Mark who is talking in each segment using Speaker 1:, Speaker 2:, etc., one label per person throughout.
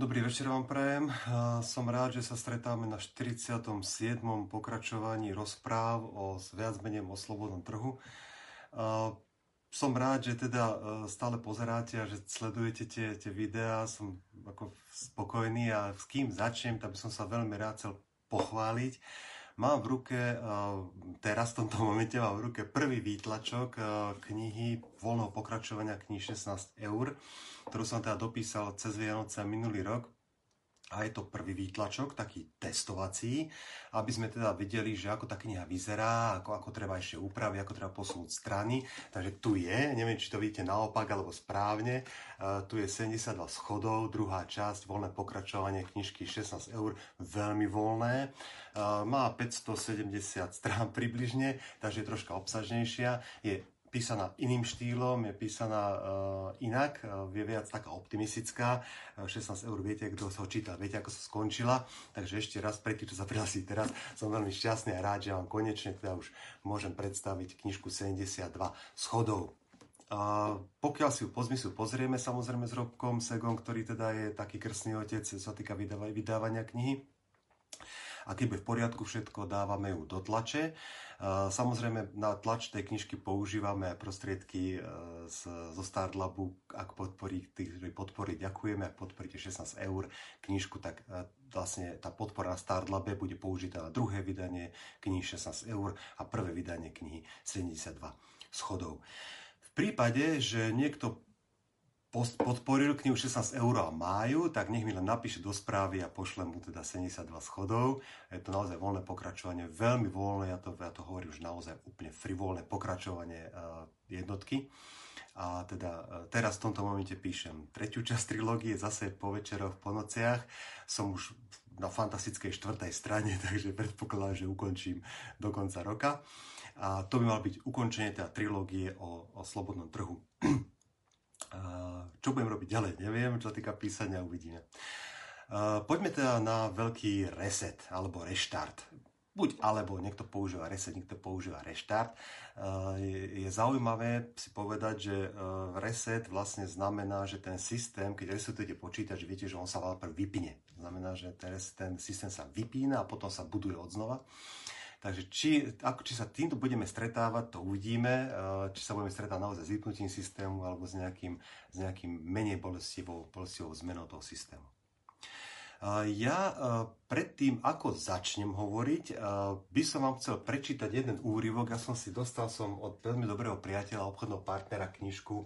Speaker 1: Dobrý večer vám prajem. Som rád, že sa stretáme na 47. pokračovaní rozpráv o viac o slobodnom trhu. Som rád, že teda e, stále pozeráte a že sledujete tie, tie videá. Som ako spokojný a s kým začnem, tak by som sa veľmi rád chcel pochváliť. Mám v ruke, e, teraz v tomto momente mám v ruke prvý výtlačok e, knihy voľného pokračovania knihy 16 eur ktorú som teda dopísal cez Vianoce minulý rok. A je to prvý výtlačok, taký testovací, aby sme teda videli, že ako tá kniha vyzerá, ako, ako treba ešte upraviť, ako treba posunúť strany. Takže tu je, neviem, či to vidíte naopak alebo správne, uh, tu je 72 schodov, druhá časť, voľné pokračovanie knižky 16 eur, veľmi voľné. Uh, má 570 strán približne, takže je troška obsažnejšia. Je písaná iným štýlom, je písaná uh, inak, uh, je viac taká optimistická. Uh, 16 eur, viete, kto sa ho čítal, viete, ako sa skončila. Takže ešte raz, pre tých, čo sa prihlásili teraz, som veľmi šťastný a rád, že vám konečne teda už môžem predstaviť knižku 72 schodov. A pokiaľ si ju po zmyslu pozrieme, samozrejme s Robkom Segom, ktorý teda je taký krstný otec, sa týka vydávania knihy, a keď bude v poriadku všetko, dávame ju do tlače. Samozrejme, na tlač tej knižky používame prostriedky e, zo Startlabu. Ak podporí, tých, ktorí podporí, ďakujeme. Ak podporíte 16 eur knižku, tak e, vlastne tá podpora na Startlabe bude použitá na druhé vydanie knihy 16 eur a prvé vydanie knihy 72 schodov. V prípade, že niekto podporil knihu 16 eur a máju, tak nech mi len napíše do správy a pošlem mu teda 72 schodov. Je to naozaj voľné pokračovanie, veľmi voľné, ja to, ja to hovorím už naozaj úplne frivolné pokračovanie uh, jednotky. A teda uh, teraz v tomto momente píšem tretiu časť trilógie, zase po večeroch, po nociach. Som už na fantastickej štvrtej strane, takže predpokladám, že ukončím do konca roka. A to by mal byť ukončenie teda trilógie o, o slobodnom trhu. Čo budem robiť ďalej, neviem, čo týka písania, uvidíme. Poďme teda na veľký reset alebo reštart. Buď alebo, niekto používa reset, niekto používa reštart. Je, zaujímavé si povedať, že reset vlastne znamená, že ten systém, keď resetujete počítač, viete, že on sa prv vypne. Znamená, že ten, ten systém sa vypína a potom sa buduje odznova. Takže či, ako, či sa týmto budeme stretávať, to uvidíme. Eh, či sa budeme stretávať naozaj s vypnutím systému alebo s nejakým, s nejakým menej bolestivou, bolestivou zmenou toho systému. Ja e, predtým, ako začnem hovoriť, e, by som vám chcel prečítať jeden úryvok. Ja som si dostal som od veľmi dobrého priateľa, obchodného partnera knižku e,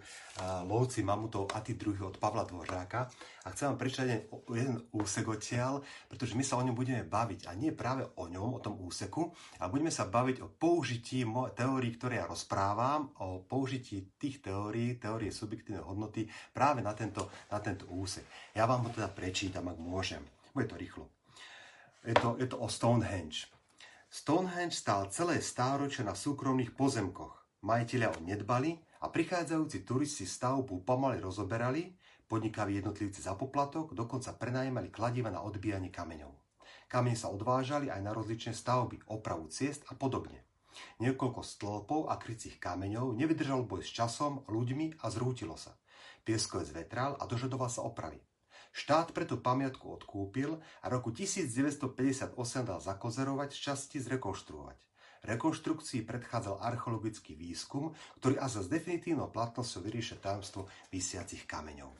Speaker 1: Lovci mamutov a tí druhý od Pavla Dvořáka. A chcem vám prečítať jeden úsek odtiaľ, pretože my sa o ňom budeme baviť. A nie práve o ňom, o tom úseku, a budeme sa baviť o použití teórií, ktoré ja rozprávam, o použití tých teórií, teórie subjektívnej hodnoty práve na tento, na tento úsek. Ja vám ho teda prečítam, ak môžem. Bude to rýchlo. Je to, je to o Stonehenge. Stonehenge stál celé stáročia na súkromných pozemkoch. Majiteľia ho nedbali a prichádzajúci turisti stavbu pomaly rozoberali, podnikali jednotlivci za poplatok, dokonca prenajímali kladiva na odbíjanie kameňov. Kamene sa odvážali aj na rozličné stavby, opravu ciest a podobne. Niekoľko stĺpov a krycích kameňov nevydržal boj s časom, ľuďmi a zrútilo sa. Pieskovec vetral a dožadoval sa opravy. Štát preto pamiatku odkúpil a roku 1958 dal zakozerovať, z časti zrekonštruovať. Rekonštrukcii predchádzal archeologický výskum, ktorý a s definitívnou platnosťou vyrieša tajomstvo vysiacich kameňov.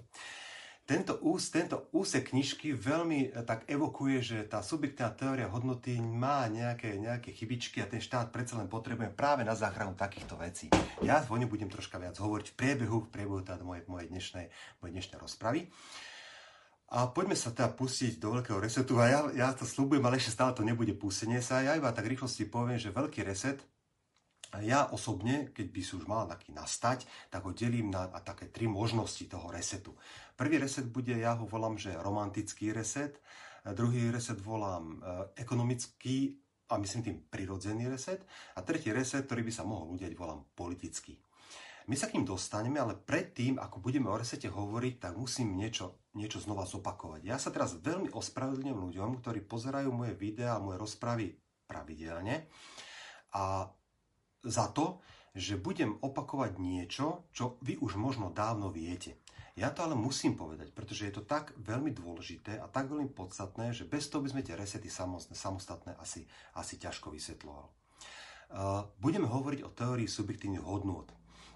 Speaker 1: Tento, ús, tento úsek knižky veľmi eh, tak evokuje, že tá subjektívna teória hodnoty má nejaké, nejaké chybičky a ten štát predsa len potrebuje práve na záchranu takýchto vecí. Ja o ňom budem troška viac hovoriť v priebehu, v priebehu teda mojej, mojej, dnešnej, mojej dnešnej rozpravy. A poďme sa teda pustiť do veľkého resetu. A ja, ja to slúbujem, ale ešte stále to nebude pustenie sa. Ja iba tak rýchlosti poviem, že veľký reset, ja osobne, keď by si už mal taký nastať, tak ho delím na, také tri možnosti toho resetu. Prvý reset bude, ja ho volám, že romantický reset. Druhý reset volám e, ekonomický a myslím tým prirodzený reset. A tretí reset, ktorý by sa mohol udiať, volám politický. My sa k ním dostaneme, ale predtým, ako budeme o resete hovoriť, tak musím niečo, niečo znova zopakovať. Ja sa teraz veľmi ospravedlňujem ľuďom, ktorí pozerajú moje videá a moje rozpravy pravidelne a za to, že budem opakovať niečo, čo vy už možno dávno viete. Ja to ale musím povedať, pretože je to tak veľmi dôležité a tak veľmi podstatné, že bez toho by sme tie resety samostatné asi, asi ťažko vysvetľoval. Budeme hovoriť o teórii subjektívnych hodnôt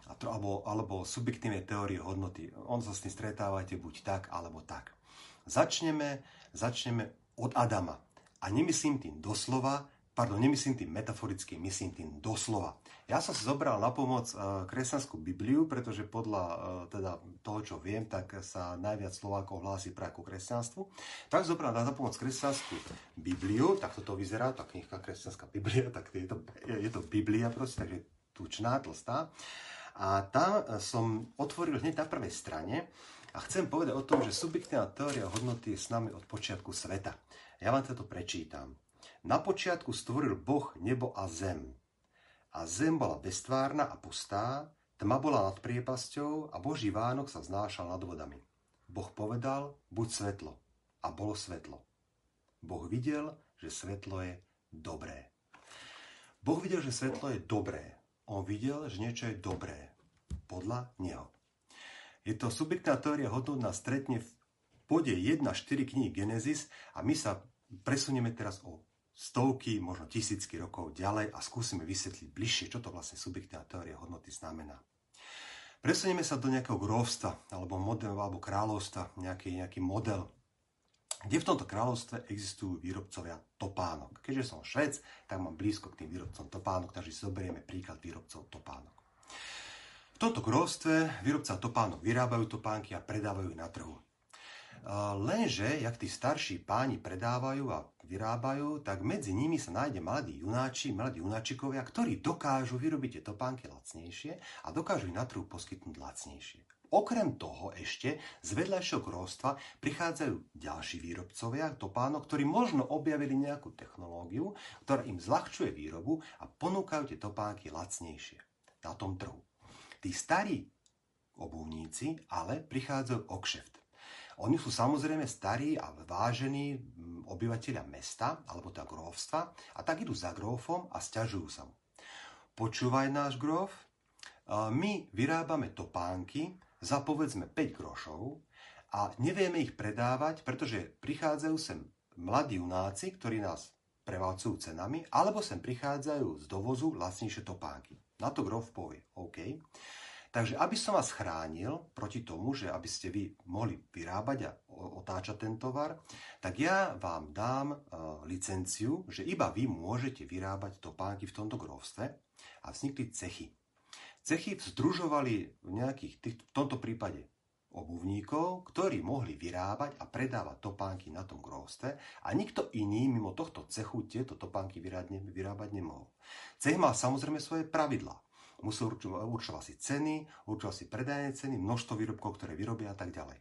Speaker 1: alebo, alebo subjektívnej teórie hodnoty. On sa s tým stretávate buď tak, alebo tak. Začneme, začneme od Adama. A nemyslím tým doslova, pardon, nemyslím tým metaforicky, myslím tým doslova. Ja som si zobral na pomoc uh, kresťanskú Bibliu, pretože podľa uh, teda toho, čo viem, tak sa najviac Slovákov hlási práve ku kresťanstvu. Tak zobral na pomoc kresťanskú Bibliu, tak toto vyzerá, tá knižka kresťanská Biblia, tak je to, je to Biblia proste, takže tučná, tlstá. A tam som otvoril hneď na prvej strane a chcem povedať o tom, že subjektívna teória hodnoty je s nami od počiatku sveta. Ja vám toto prečítam. Na počiatku stvoril Boh nebo a zem a zem bola bestvárna a pustá, tma bola nad priepasťou a Boží Vánok sa znášal nad vodami. Boh povedal, buď svetlo. A bolo svetlo. Boh videl, že svetlo je dobré. Boh videl, že svetlo je dobré. On videl, že niečo je dobré. Podľa neho. Je to subjektná teória hodnot na stretne v pôde 1-4 knihy Genesis a my sa presunieme teraz o stovky, možno tisícky rokov ďalej a skúsime vysvetliť bližšie, čo to vlastne subjektívna teória hodnoty znamená. Presunieme sa do nejakého grovstva, alebo model, alebo kráľovstva, nejaký, nejaký model, kde v tomto kráľovstve existujú výrobcovia topánok. Keďže som švec, tak mám blízko k tým výrobcom topánok, takže si zoberieme príklad výrobcov topánok. V tomto kráľovstve výrobca topánok vyrábajú topánky a predávajú na trhu. Lenže, jak tí starší páni predávajú a vyrábajú, tak medzi nimi sa nájde mladí junáči, mladí junáčikovia, ktorí dokážu vyrobiť tie topánky lacnejšie a dokážu ich na trhu poskytnúť lacnejšie. Okrem toho ešte z vedľajšieho króstva prichádzajú ďalší výrobcovia topánok, ktorí možno objavili nejakú technológiu, ktorá im zľahčuje výrobu a ponúkajú tie topánky lacnejšie na tom trhu. Tí starí obuvníci ale prichádzajú o kšeft. Oni sú samozrejme starí a vážení mm, obyvateľia mesta, alebo teda grófstva, a tak idú za grófom a stiažujú sa mu. Počúvaj náš gróf, my vyrábame topánky za povedzme 5 grošov a nevieme ich predávať, pretože prichádzajú sem mladí junáci, ktorí nás prevalcujú cenami, alebo sem prichádzajú z dovozu lacnejšie topánky. Na to grof povie, OK. Takže aby som vás chránil proti tomu, že aby ste vy mohli vyrábať a otáčať ten tovar, tak ja vám dám e, licenciu, že iba vy môžete vyrábať topánky v tomto grovstve a vznikli cechy. Cechy združovali v nejakých, v tomto prípade obuvníkov, ktorí mohli vyrábať a predávať topánky na tom grovstve a nikto iný mimo tohto cechu tieto topánky vyrábať nemohol. Cech mal samozrejme svoje pravidlá musel určovať, si ceny, určoval si predajné ceny, množstvo výrobkov, ktoré vyrobia a tak ďalej.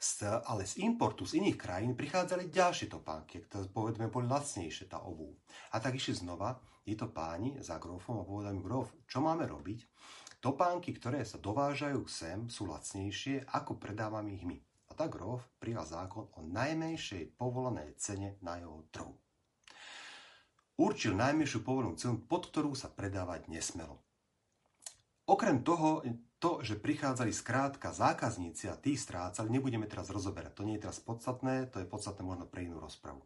Speaker 1: Z, ale z importu z iných krajín prichádzali ďalšie topánky, ktoré povedzme boli lacnejšie tá obu. A tak išli znova to páni za grofom a povedali grof, čo máme robiť? Topánky, ktoré sa dovážajú sem, sú lacnejšie, ako predávame ich my. A tak grof prijal zákon o najmenšej povolenej cene na jeho trhu. Určil najmenšiu povolenú cenu, pod ktorú sa predávať nesmelo. Okrem toho, to, že prichádzali skrátka zákazníci a tí strácali, nebudeme teraz rozoberať. To nie je teraz podstatné, to je podstatné možno pre inú rozpravu.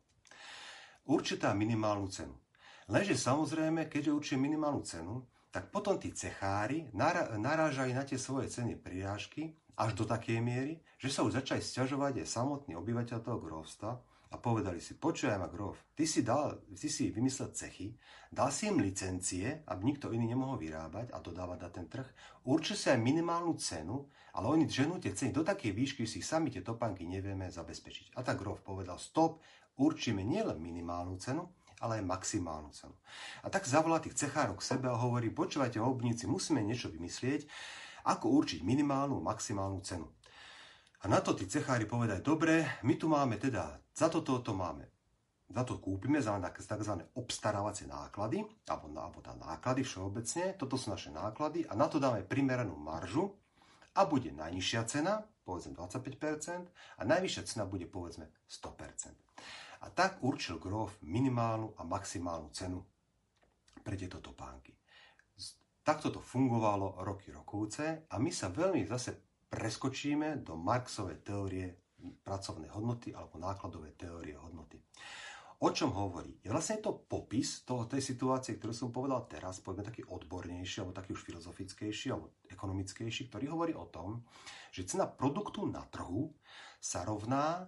Speaker 1: Určitá minimálnu cenu. Lenže samozrejme, keďže určuje minimálnu cenu, tak potom tí cechári narážali na tie svoje ceny prirážky až do takej miery, že sa už začali sťažovať aj samotný obyvateľ toho grovstva, a povedali si, počujem ma grof, ty si, dal, ty si vymyslel cechy, dal si im licencie, aby nikto iný nemohol vyrábať a dodávať na ten trh, určil si aj minimálnu cenu, ale oni ženú tie ceny do takej výšky, že si sami tie topánky nevieme zabezpečiť. A tak grof povedal, stop, určíme nielen minimálnu cenu, ale aj maximálnu cenu. A tak zavolá tých cechárov k sebe a hovorí, počúvajte, obníci, musíme niečo vymyslieť, ako určiť minimálnu, maximálnu cenu. A na to tí cechári povedali, dobre, my tu máme teda, za toto to máme. Za to kúpime za tzv. obstarávacie náklady, alebo, alebo tá náklady všeobecne, toto sú naše náklady a na to dáme primeranú maržu a bude najnižšia cena, povedzme 25%, a najvyššia cena bude povedzme 100%. A tak určil Grof minimálnu a maximálnu cenu pre tieto topánky. Takto to fungovalo roky rokúce a my sa veľmi zase preskočíme do Marxovej teórie pracovnej hodnoty alebo nákladovej teórie hodnoty. O čom hovorí? Je vlastne to popis toho, tej situácie, ktorú som povedal teraz, poďme taký odbornejší, alebo taký už filozofickejší, alebo ekonomickejší, ktorý hovorí o tom, že cena produktu na trhu sa rovná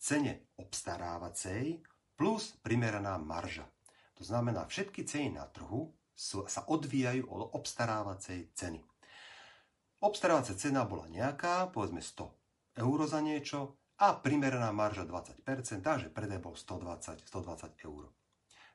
Speaker 1: cene obstarávacej plus primeraná marža. To znamená, všetky ceny na trhu sa odvíjajú od obstarávacej ceny. Obstarávacia cena bola nejaká, povedzme 100 eur za niečo a primeraná marža 20%, takže predaj bol 120, 120 eur.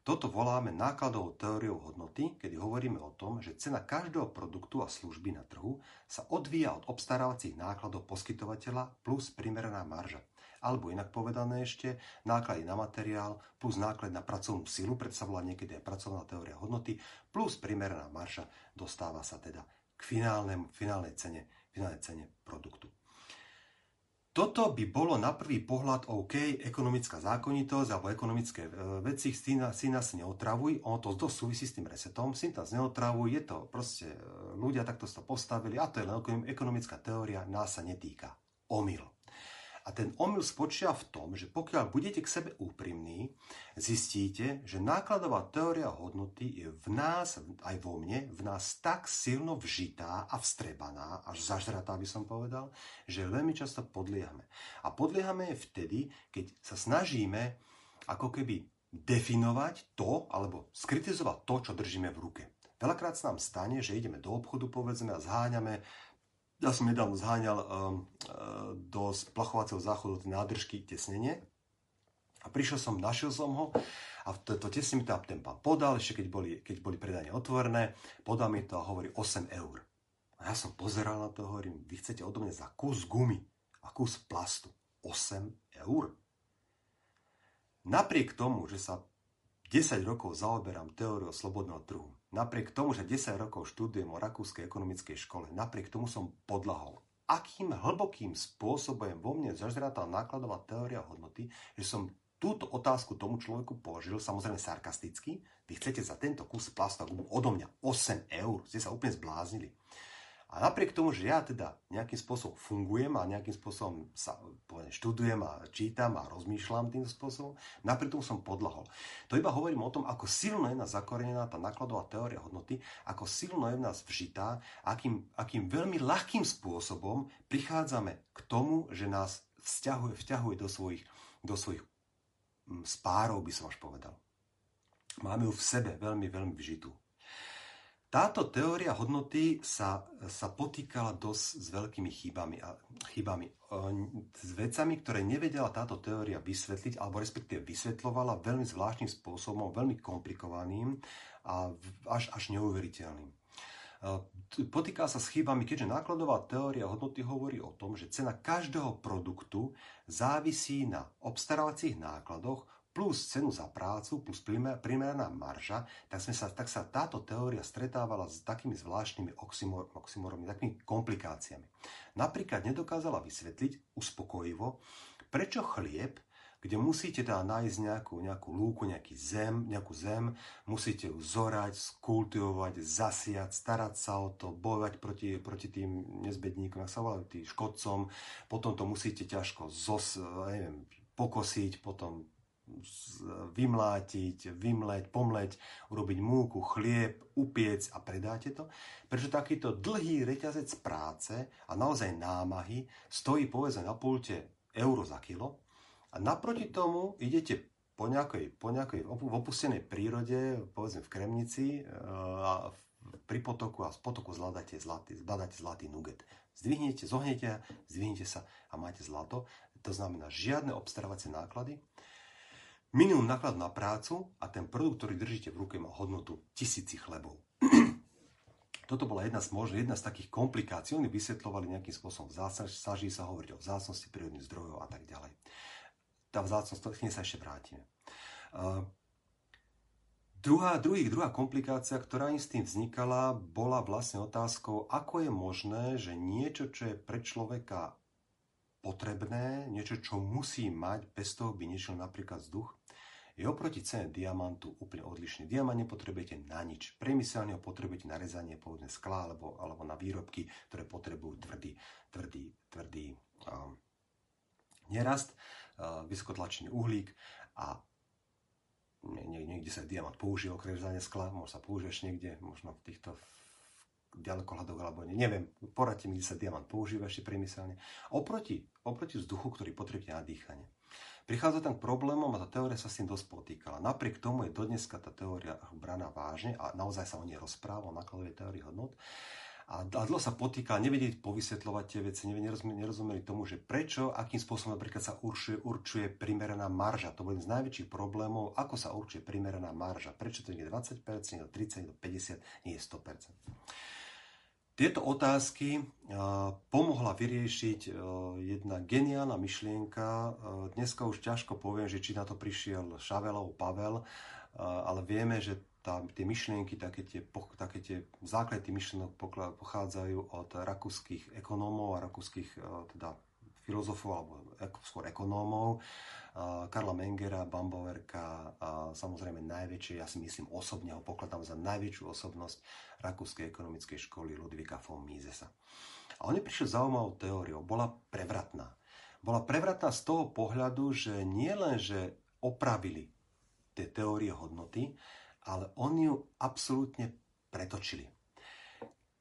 Speaker 1: Toto voláme nákladovou teóriou hodnoty, kedy hovoríme o tom, že cena každého produktu a služby na trhu sa odvíja od obstarávacích nákladov poskytovateľa plus primeraná marža alebo inak povedané ešte, náklady na materiál plus náklad na pracovnú silu, preto sa volá niekedy aj pracovná teória hodnoty, plus primeraná marša dostáva sa teda k finálnej cene, finálnej cene produktu. Toto by bolo na prvý pohľad OK, ekonomická zákonitosť alebo ekonomické e, veci, si nás, neotravuj, ono to dosť súvisí s tým resetom, si nás neotravuj, je to proste, e, ľudia takto sa postavili a to je len ekonomická teória, nás sa netýka. Omyl. A ten omyl spočíva v tom, že pokiaľ budete k sebe úprimní, zistíte, že nákladová teória hodnoty je v nás, aj vo mne, v nás tak silno vžitá a vstrebaná, až zažratá by som povedal, že veľmi často podliehame. A podliehame je vtedy, keď sa snažíme ako keby definovať to, alebo skritizovať to, čo držíme v ruke. Veľakrát sa nám stane, že ideme do obchodu, povedzme, a zháňame ja som nedávno zháňal um, do splachovacieho záchodu nádržky tesnenie a prišiel som, našiel som ho a to, to tesne mi tam ten pán podal, ešte keď boli, keď boli predania otvorené, podal mi to a hovorí 8 eur. A ja som pozeral na to hovorím, vy chcete odo mňa za kus gumy a kus plastu 8 eur. Napriek tomu, že sa 10 rokov zaoberám teóriou slobodného trhu, Napriek tomu, že 10 rokov študujem o rakúskej ekonomickej škole, napriek tomu som podlahol. Akým hlbokým spôsobom vo mne zažratá nákladová teória hodnoty, že som túto otázku tomu človeku položil, samozrejme sarkasticky, vy chcete za tento kus plastu odo mňa 8 eur, ste sa úplne zbláznili. A napriek tomu, že ja teda nejakým spôsobom fungujem a nejakým spôsobom sa povedzme, študujem a čítam a rozmýšľam tým spôsobom, napriek tomu som podlahol. To iba hovorím o tom, ako silno je nás zakorenená tá nákladová teória hodnoty, ako silno je v nás vžitá, akým, akým veľmi ľahkým spôsobom prichádzame k tomu, že nás vzťahuje, vťahuje do svojich, do svojich mm, spárov, by som až povedal. Máme ju v sebe veľmi, veľmi vžitú. Táto teória hodnoty sa, sa potýkala dosť s veľkými chybami, a, chybami. S vecami, ktoré nevedela táto teória vysvetliť, alebo respektíve vysvetlovala veľmi zvláštnym spôsobom, veľmi komplikovaným a až, až neuveriteľným. Potýka sa s chybami, keďže nákladová teória hodnoty hovorí o tom, že cena každého produktu závisí na obstarávacích nákladoch, plus cenu za prácu, plus primeraná marža, tak, sme sa, tak sa táto teória stretávala s takými zvláštnymi oxymor, oxymormi, takými komplikáciami. Napríklad nedokázala vysvetliť uspokojivo, prečo chlieb, kde musíte teda nájsť nejakú, nejakú lúku, nejaký zem, nejakú zem, musíte ju zorať, skultivovať, zasiať, starať sa o to, bojovať proti, proti tým nezbedníkom, ak sa volajú tým škodcom, potom to musíte ťažko zos, neviem, pokosiť, potom vymlátiť, vymleť, pomleť, urobiť múku, chlieb, upiec a predáte to. Prečo takýto dlhý reťazec práce a naozaj námahy stojí povedzme na pulte euro za kilo a naproti tomu idete po nejakej, po nejakej opustenej prírode, povedzme v Kremnici e, a pri potoku a z potoku zladáte zlatý, zbadáte zlatý nuget. Zdvihnete, zohnete, zdvihnete sa a máte zlato. To znamená žiadne obstarávacie náklady, Minimum náklad na prácu a ten produkt, ktorý držíte v ruke, má hodnotu tisíci chlebov. Toto bola jedna z, možno, jedna z takých komplikácií. Oni vysvetľovali nejakým spôsobom snaží sa hovoriť o vzácnosti prírodných zdrojov a tak ďalej. Tá vzácnosť, k sa ešte vrátime. Uh, druhá, druhý, druhá komplikácia, ktorá im s tým vznikala, bola vlastne otázkou, ako je možné, že niečo, čo je pre človeka potrebné, niečo, čo musí mať, bez toho by nešiel napríklad vzduch, je oproti cene diamantu úplne odlišný. Diamant nepotrebujete na nič. Priemyselne ho potrebujete na rezanie povedzme skla alebo, alebo na výrobky, ktoré potrebujú tvrdý, tvrdý, tvrdý um, nerast, uh, vysokotlačný uhlík a nie, niekde sa diamant použije okrem rezania skla, možno sa použiješ niekde, možno v týchto ďalekohľadoch alebo nie, neviem, poradte mi, kde sa diamant používa ešte priemyselne. Oproti, oproti vzduchu, ktorý potrebujete na dýchanie. Prichádza tam k problémom a tá teória sa s tým dosť potýkala. Napriek tomu je dodneska tá teória braná vážne a naozaj sa o nej rozpráva, o nákladovej teórii hodnot. A dlho sa potýkala, nevedeli povysvetľovať tie veci, nerozumeli, nerozumeli tomu, že prečo, akým spôsobom napríklad sa určuje, určuje primeraná marža. To bol jeden z najväčších problémov, ako sa určuje primeraná marža. Prečo to nie je 20%, nie je 30%, nie je 50%, nie je 100%. Tieto otázky pomohla vyriešiť jedna geniálna myšlienka. Dneska už ťažko poviem, že či na to prišiel Šavelov, Pavel, ale vieme, že tá, tie myšlienky, také tie, také tie základy myšlienok pochádzajú od rakúskych ekonómov a rakúskych teda filozofov alebo skôr ekonómov, Karla Mengera, Bambauerka a samozrejme najväčšie, ja si myslím osobne ho pokladám za najväčšiu osobnosť rakúskej ekonomickej školy Ludvika von Misesa. A oni prišli zaujímavou teóriou, bola prevratná. Bola prevratná z toho pohľadu, že nie len, že opravili tie teórie hodnoty, ale oni ju absolútne pretočili.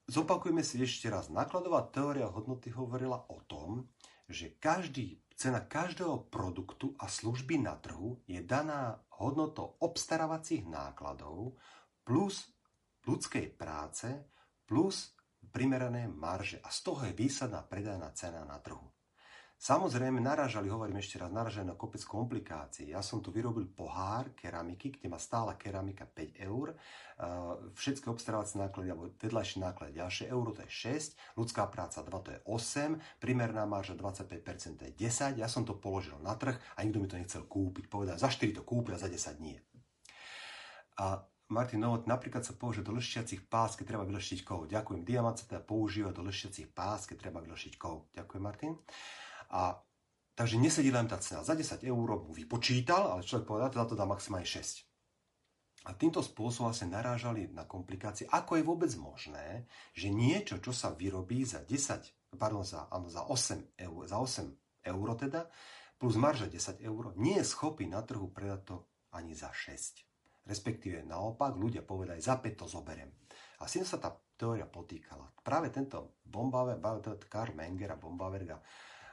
Speaker 1: Zopakujme si ešte raz. Nákladová teória hodnoty hovorila o tom, že každý, cena každého produktu a služby na trhu je daná hodnotou obstarávacích nákladov plus ľudskej práce plus primerané marže. A z toho je výsadná predajná cena na trhu. Samozrejme, naražali, hovorím ešte raz, naražali na kopec komplikácií. Ja som tu vyrobil pohár keramiky, kde ma stála keramika 5 eur. Všetky obstarávacie náklady, alebo vedľajšie náklady ďalšie euro, to je 6. Ľudská práca 2, to je 8. Primerná marža 25%, to je 10. Ja som to položil na trh a nikto mi to nechcel kúpiť. Povedal, za 4 to kúpi a za 10 nie. A Martin Novot napríklad sa použije do lešťacích pás, keď treba vyleščiť kov. Ďakujem. Diamant sa teda používa do lešťacích pás, keď treba vyleščiť kov. Ďakujem, Martin. A takže nesedí len tá cena. Za 10 eur mu vypočítal, ale človek povedal, teda to dá maximálne 6. A týmto spôsobom vlastne narážali na komplikácie, ako je vôbec možné, že niečo, čo sa vyrobí za 10, pardon, za, áno, za 8 eur, za 8 eur teda, plus marža 10 eur, nie je schopný na trhu predať to ani za 6. Respektíve naopak, ľudia povedali, za 5 to zoberiem. A s tým sa tá teória potýkala. Práve tento Bombaver, Karl Menger a Bombaverga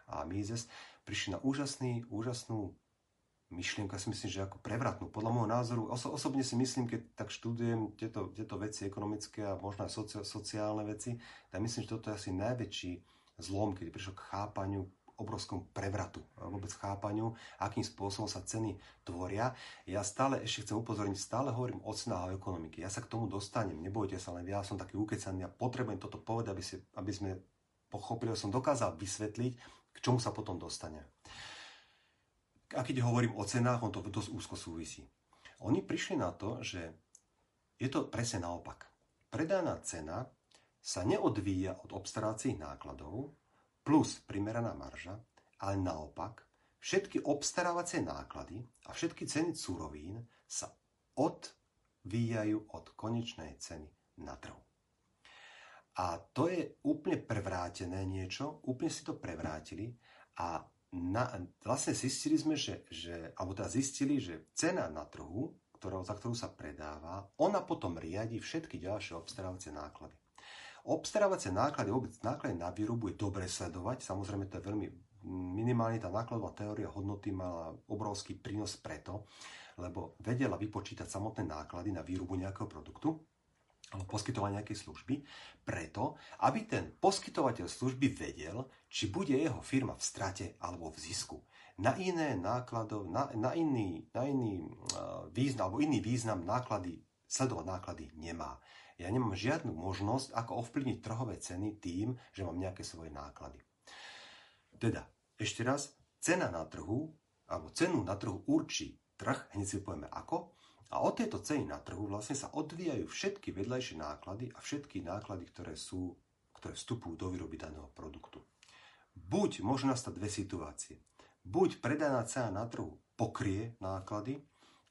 Speaker 1: a Mises prišli na úžasný, úžasnú myšlienku, ja si myslím, že ako prevratnú. Podľa môjho názoru, oso, osobne si myslím, keď tak študujem tieto, tieto veci ekonomické a možno aj soci, sociálne veci, tak myslím, že toto je asi najväčší zlom, keď prišiel k chápaniu obrovskom prevratu, vôbec chápaniu, akým spôsobom sa ceny tvoria. Ja stále ešte chcem upozorniť, stále hovorím o cenách a ekonomiky. Ja sa k tomu dostanem, nebojte sa, len ja som taký ukecaný a potrebujem toto povedať, aby, si, aby sme pochopili, som dokázal vysvetliť, k čomu sa potom dostane. A keď hovorím o cenách, on to dosť úzko súvisí. Oni prišli na to, že je to presne naopak. Predaná cena sa neodvíja od obstarávacích nákladov plus primeraná marža, ale naopak všetky obstarávacie náklady a všetky ceny súrovín sa odvíjajú od konečnej ceny na trhu. A to je úplne prevrátené niečo, úplne si to prevrátili a na, vlastne zistili sme, že, že, alebo teda zistili, že cena na trhu, ktorou, za ktorú sa predáva, ona potom riadi všetky ďalšie obstarávacie náklady. Obstarávacie náklady, vôbec náklady na výrobu je dobre sledovať, samozrejme to je veľmi minimálne tá nákladová teória hodnoty mala obrovský prínos preto, lebo vedela vypočítať samotné náklady na výrobu nejakého produktu alebo poskytovať nejakej služby, preto, aby ten poskytovateľ služby vedel, či bude jeho firma v strate alebo v zisku. Na iné nákladov, na, na iný, na iný význam, alebo iný význam náklady, sledovať náklady nemá. Ja nemám žiadnu možnosť, ako ovplyvniť trhové ceny tým, že mám nejaké svoje náklady. Teda, ešte raz, cena na trhu, alebo cenu na trhu určí trh, hneď si povieme ako, a od tejto ceny na trhu vlastne sa odvíjajú všetky vedľajšie náklady a všetky náklady, ktoré, sú, ktoré vstupujú do výroby daného produktu. Buď môžu nastať dve situácie. Buď predaná cena na trhu pokrie náklady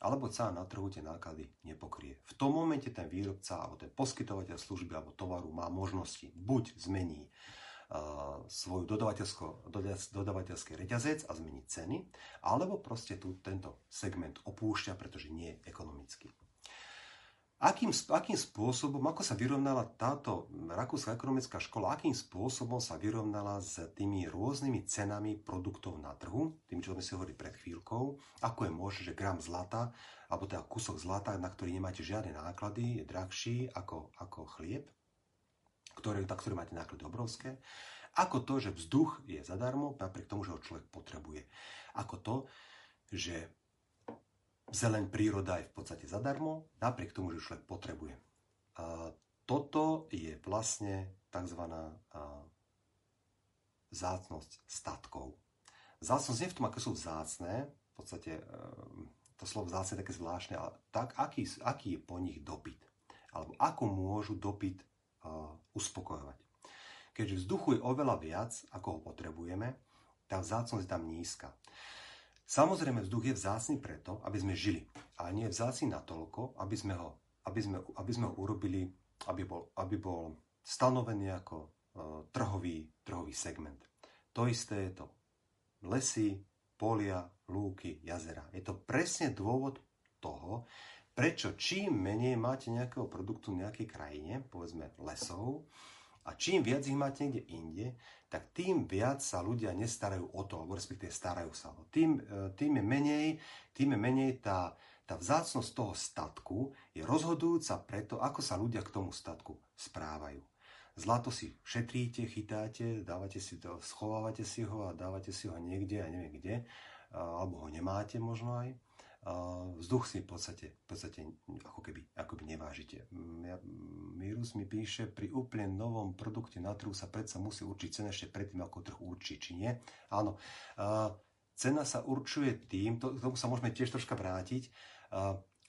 Speaker 1: alebo cena na trhu tie náklady nepokrie. V tom momente ten výrobca alebo ten poskytovateľ služby alebo tovaru má možnosti buď zmení svoj dodavateľský reťazec a zmení ceny, alebo proste tu tento segment opúšťa, pretože nie je ekonomický. Akým, akým spôsobom, ako sa vyrovnala táto rakúska ekonomická škola, akým spôsobom sa vyrovnala s tými rôznymi cenami produktov na trhu, tým, čo sme si hovorili pred chvíľkou, ako je možné, že gram zlata, alebo teda kúsok zlata, na ktorý nemáte žiadne náklady, je drahší ako, ako chlieb, ktoré, na ktorý máte náklady obrovské, ako to, že vzduch je zadarmo, napriek tomu, že ho človek potrebuje. Ako to, že zeleň príroda je v podstate zadarmo, napriek tomu, že človek potrebuje. A toto je vlastne tzv. zácnosť statkov. Zácnosť nie v tom, aké sú vzácné, v podstate ehm, to slovo vzácne je také zvláštne, ale tak, aký, aký je po nich dopyt. Alebo ako môžu dopyt uspokojovať. Keďže vzduchu je oveľa viac, ako ho potrebujeme, tá vzácnosť je tam nízka. Samozrejme, vzduch je vzácný preto, aby sme žili, ale nie je vzácný natoľko, aby sme ho, aby sme, aby sme ho urobili, aby bol, aby bol stanovený ako uh, trhový, trhový segment. To isté je to lesy, polia, lúky, jazera. Je to presne dôvod toho, prečo čím menej máte nejakého produktu v nejakej krajine, povedzme lesov, a čím viac ich máte niekde inde, tak tým viac sa ľudia nestarajú o to, alebo respektíve starajú sa o to. Tým, e, tým je menej, tým je menej tá, tá vzácnosť toho statku je rozhodujúca preto, ako sa ľudia k tomu statku správajú. Zlato si šetríte, chytáte, dávate si to, schovávate si ho a dávate si ho niekde a neviem kde, alebo ho nemáte možno aj vzduch si v podstate, v podstate ako keby, ako by nevážite. Ja, Mirus mi píše, pri úplne novom produkte na trhu sa predsa musí určiť cena ešte predtým, ako trh určí, či nie. Áno, cena sa určuje tým, to, k tomu sa môžeme tiež troška vrátiť,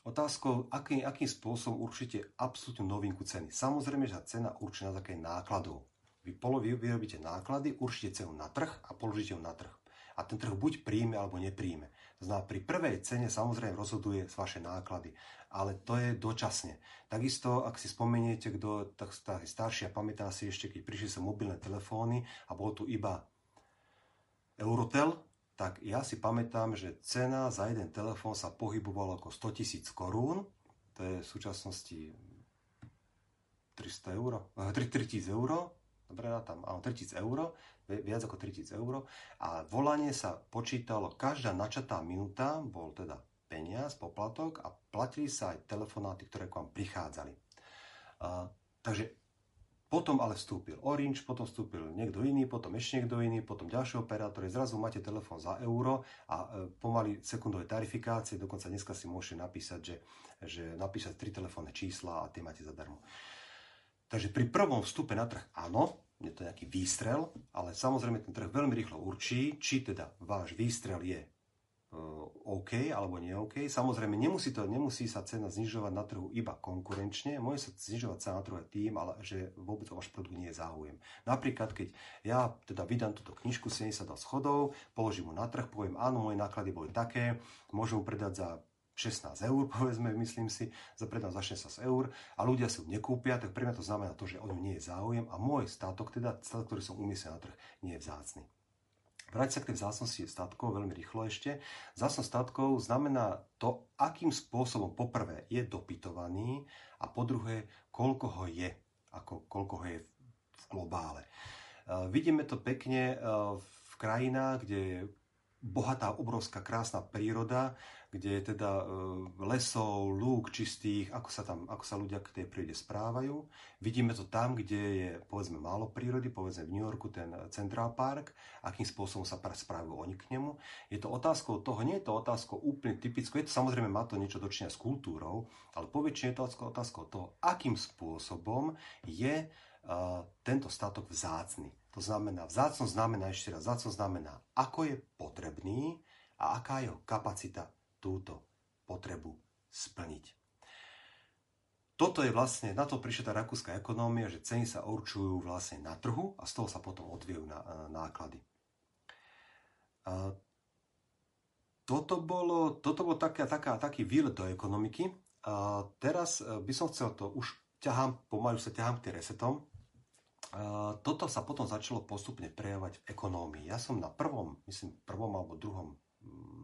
Speaker 1: otázkou, aký, akým spôsobom určite absolútnu novinku ceny. Samozrejme, že cena určí na základe nákladov. Vy, vy vyrobíte náklady, určite cenu na trh a položíte ju na trh. A ten trh buď príjme alebo nepríjme. To znamená, pri prvej cene samozrejme rozhoduje z vaše náklady, ale to je dočasne. Takisto, ak si spomeniete, kto tak staršia pamätá si ešte, keď prišli sa mobilné telefóny a bol tu iba Eurotel, tak ja si pamätám, že cena za jeden telefón sa pohybovala ako 100 tisíc korún, to je v súčasnosti 300 eur, 3000 eur, dobre, tam, áno, 3000 eur, viac ako 3000 eur a volanie sa počítalo, každá načatá minúta bol teda peniaz, poplatok a platili sa aj telefonáty, ktoré k vám prichádzali. A, takže potom ale vstúpil Orange, potom vstúpil niekto iný, potom ešte niekto iný, potom ďalší operátor. Zrazu máte telefón za euro a e, pomaly sekundové tarifikácie, dokonca dneska si môžete napísať, že, že napísať tri telefónne čísla a tie máte zadarmo. Takže pri prvom vstupe na trh áno, je to nejaký výstrel, ale samozrejme ten trh veľmi rýchlo určí, či teda váš výstrel je e, OK alebo nie OK. Samozrejme, nemusí, to, nemusí sa cena znižovať na trhu iba konkurenčne, môže sa znižovať cena na trhu aj tým, ale že vôbec o váš produkt nie je záujem. Napríklad, keď ja teda vydám túto knižku 72 schodov, položím mu na trh, poviem, áno, moje náklady boli také, môžem mu predať za 16 eur, povedzme, myslím si, za predám za 16 eur a ľudia si ju nekúpia, tak pre mňa to znamená to, že o ňu nie je záujem a môj statok, teda statok, ktorý som umiestnil na trh, nie je vzácny. Vráť sa k tej vzácnosti statkov veľmi rýchlo ešte. Vzácnosť statkov znamená to, akým spôsobom poprvé je dopytovaný a po druhé, koľko ho je, ako koľko ho je v globále. Uh, vidíme to pekne uh, v krajinách, kde je bohatá, obrovská, krásna príroda, kde je teda e, lesov, lúk čistých, ako sa, tam, ako sa ľudia k tej prírode správajú. Vidíme to tam, kde je povedzme málo prírody, povedzme v New Yorku ten Central Park, akým spôsobom sa správajú oni k nemu. Je to otázkou toho, nie je to otázkou úplne typickou, je to samozrejme má to niečo dočenia s kultúrou, ale poväčšine je to otázkou toho, akým spôsobom je uh, tento statok vzácny. To znamená, vzácnosť znamená, ešte raz, vzácnosť znamená, ako je potrebný a aká je jeho kapacita túto potrebu splniť. Toto je vlastne, na to prišla tá rakúska ekonómia, že ceny sa určujú vlastne na trhu a z toho sa potom odvíjajú na, na náklady. A toto bolo, toto bolo taká, taká, taký výlet do ekonomiky. A teraz e, by som chcel to, už ťahám, pomaly sa ťahám k tým resetom. A toto sa potom začalo postupne prejavovať v ekonómii. Ja som na prvom, myslím, prvom alebo druhom, mm,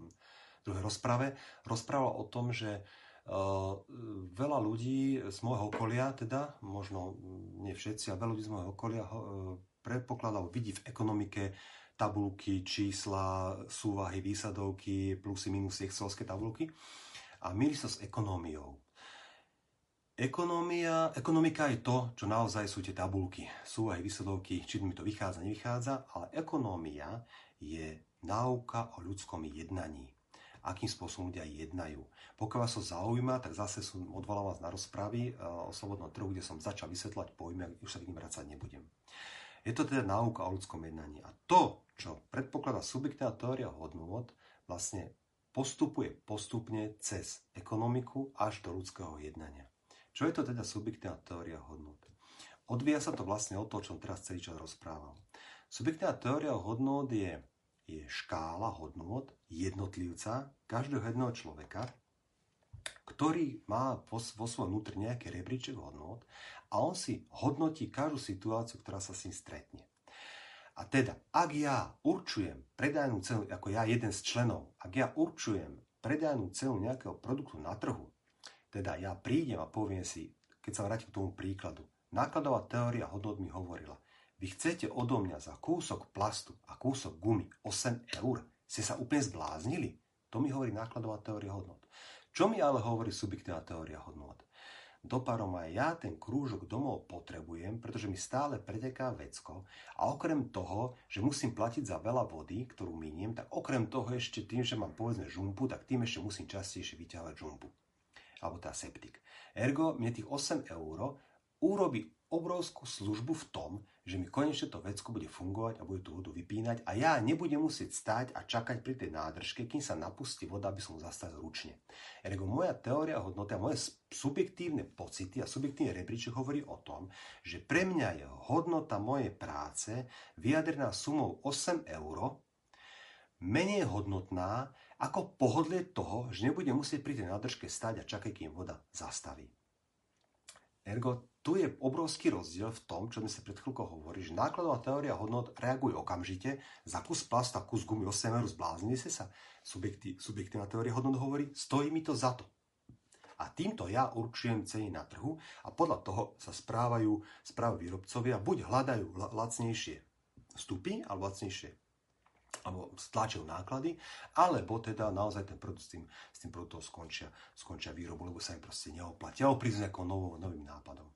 Speaker 1: druhej rozprave rozprával o tom, že Uh, veľa ľudí z môjho okolia, teda, možno nie všetci, ale veľa ľudí z môjho okolia uh, predpokladal, vidí v ekonomike tabulky, čísla, súvahy, výsadovky, plusy, minusy, excelovské tabulky a milí sa s ekonómiou. Ekonómia, ekonomika je to, čo naozaj sú tie tabulky, súvahy, výsadovky, či mi to vychádza, nevychádza, ale ekonómia je náuka o ľudskom jednaní akým spôsobom ľudia jednajú. Pokiaľ vás to zaujíma, tak zase som odvolal vás na rozpravy eh, o slobodnom trhu, kde som začal vysvetľovať pojmy, už sa k ním vracať nebudem. Je to teda náuka o ľudskom jednaní. A to, čo predpokladá subjektívna teória hodnôt, vlastne postupuje postupne cez ekonomiku až do ľudského jednania. Čo je to teda subjektívna teória hodnôt? Odvíja sa to vlastne od toho, čo som teraz celý čas rozprával. Subjektívna teória hodnôt je je škála hodnôt jednotlivca, každého jedného človeka, ktorý má vo, vo svojom vnútri nejaký rebríček hodnôt a on si hodnotí každú situáciu, ktorá sa s ním stretne. A teda, ak ja určujem predajnú cenu, ako ja jeden z členov, ak ja určujem predajnú cenu nejakého produktu na trhu, teda ja prídem a poviem si, keď sa vrátim k tomu príkladu, nákladová teória hodnot mi hovorila, vy chcete odo mňa za kúsok plastu a kúsok gumy 8 eur? Ste sa úplne zbláznili? To mi hovorí nákladová teória hodnot. Čo mi ale hovorí subjektívna teória hodnot? Do parom aj ja ten krúžok domov potrebujem, pretože mi stále preteká vecko a okrem toho, že musím platiť za veľa vody, ktorú miniem, tak okrem toho ešte tým, že mám povedzme žumpu, tak tým ešte musím častejšie vyťahovať žumpu. Alebo tá septik. Ergo, mne tých 8 eur urobí obrovskú službu v tom, že mi konečne to vecko bude fungovať a bude tú vodu vypínať a ja nebudem musieť stáť a čakať pri tej nádržke, kým sa napustí voda, aby som zastavil ručne. Ergo moja teória hodnoty a moje subjektívne pocity a subjektívne rebríček hovorí o tom, že pre mňa je hodnota mojej práce vyjadrená sumou 8 eur menej hodnotná ako pohodlie toho, že nebudem musieť pri tej nádržke stať a čakať, kým voda zastaví. Ergo tu je obrovský rozdiel v tom, čo sme sa pred chvíľkou hovorili, že nákladová teória hodnot reaguje okamžite, za kus plast a kus gumy 8 eur zbláznili ste sa. Subjekti, subjektívna teória hodnot hovorí, stojí mi to za to. A týmto ja určujem ceny na trhu a podľa toho sa správajú, správajú výrobcovia, buď hľadajú lacnejšie vstupy alebo lacnejšie alebo stlačujú náklady, alebo teda naozaj ten produkt s tým, s tým produktom skončia, skončia výrobu, lebo sa im proste neoplatí, alebo prísť nejakou novou, novým nápadom.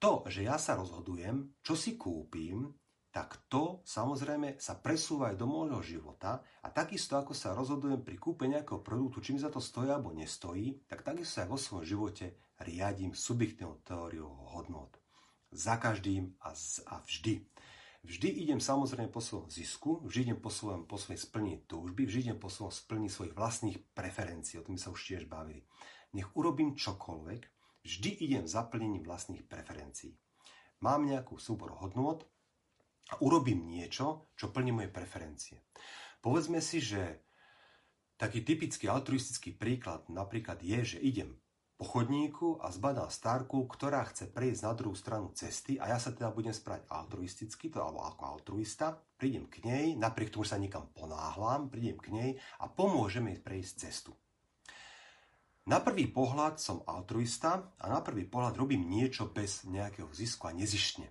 Speaker 1: To, že ja sa rozhodujem, čo si kúpim, tak to samozrejme sa presúva aj do môjho života a takisto ako sa rozhodujem pri kúpe nejakého produktu, či mi za to stojí alebo nestojí, tak takisto aj vo svojom živote riadím subjektívnou teóriou hodnot. Za každým a, a vždy. Vždy idem samozrejme po svojom zisku, vždy idem po svojom, po svojej splní túžby, vždy idem po svojom splní svojich vlastných preferencií, o tom sa už tiež bavili. Nech urobím čokoľvek, vždy idem zaplnením vlastných preferencií. Mám nejakú súbor hodnôt a urobím niečo, čo plní moje preferencie. Povedzme si, že taký typický altruistický príklad napríklad je, že idem po chodníku a zbadá starku, ktorá chce prejsť na druhú stranu cesty a ja sa teda budem správať altruisticky, to alebo ako altruista, prídem k nej, napriek tomu, že sa niekam ponáhlam, prídem k nej a pomôžem jej prejsť cestu. Na prvý pohľad som altruista a na prvý pohľad robím niečo bez nejakého zisku a nezištne.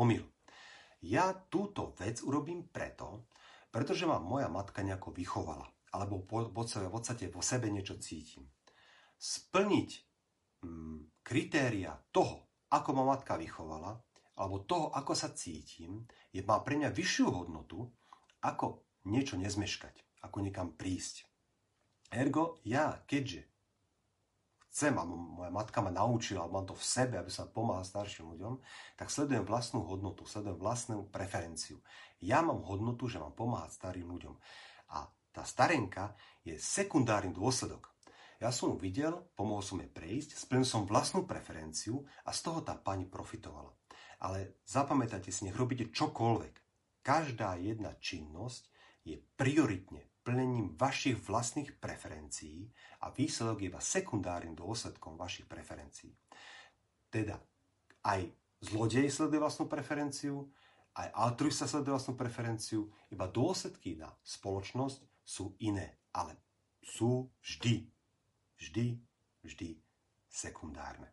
Speaker 1: Omyl. Ja túto vec urobím preto, pretože ma moja matka nejako vychovala alebo v podstate vo sebe niečo cítim. Splniť kritéria toho, ako ma matka vychovala, alebo toho, ako sa cítim, je, má pre mňa vyššiu hodnotu, ako niečo nezmeškať, ako niekam prísť. Ergo, ja, keďže chcem, a moja matka ma naučila, mám to v sebe, aby sa pomáhal starším ľuďom, tak sledujem vlastnú hodnotu, sledujem vlastnú preferenciu. Ja mám hodnotu, že mám pomáhať starým ľuďom. A tá starenka je sekundárny dôsledok. Ja som ju videl, pomohol som jej prejsť, splnil som vlastnú preferenciu a z toho tá pani profitovala. Ale zapamätajte si, nech robíte čokoľvek. Každá jedna činnosť je prioritne plnením vašich vlastných preferencií a výsledok je iba sekundárnym dôsledkom vašich preferencií. Teda aj zlodej sleduje vlastnú preferenciu, aj altruista sleduje vlastnú preferenciu, iba dôsledky na spoločnosť sú iné, ale sú vždy, vždy, vždy sekundárne.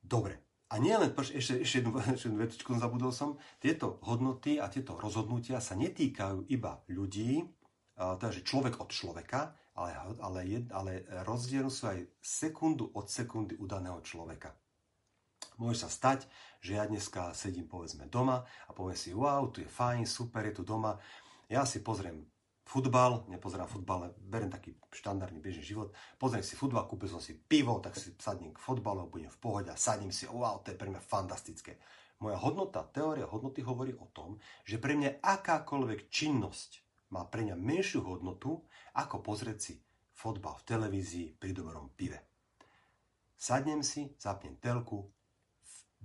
Speaker 1: Dobre, a nie len, ešte, ešte jednu, ešte jednu vetičku zabudol som, tieto hodnoty a tieto rozhodnutia sa netýkajú iba ľudí, teda že človek od človeka, ale, ale, ale rozdiel sú aj sekundu od sekundy udaného človeka. Môže sa stať, že ja dneska sedím povedzme doma a poviem si, wow, tu je fajn, super, je tu doma. Ja si pozriem futbal, nepozerám futbal, berem taký štandardný bežný život, pozriem si futbal, kúpil som si pivo, tak si sadnem k futbalu, budem v pohode a sadnem si, wow, to je pre mňa fantastické. Moja hodnota, teória hodnoty hovorí o tom, že pre mňa akákoľvek činnosť má pre mňa menšiu hodnotu, ako pozrieť si fotbal v televízii pri dobrom pive. Sadnem si, zapnem telku,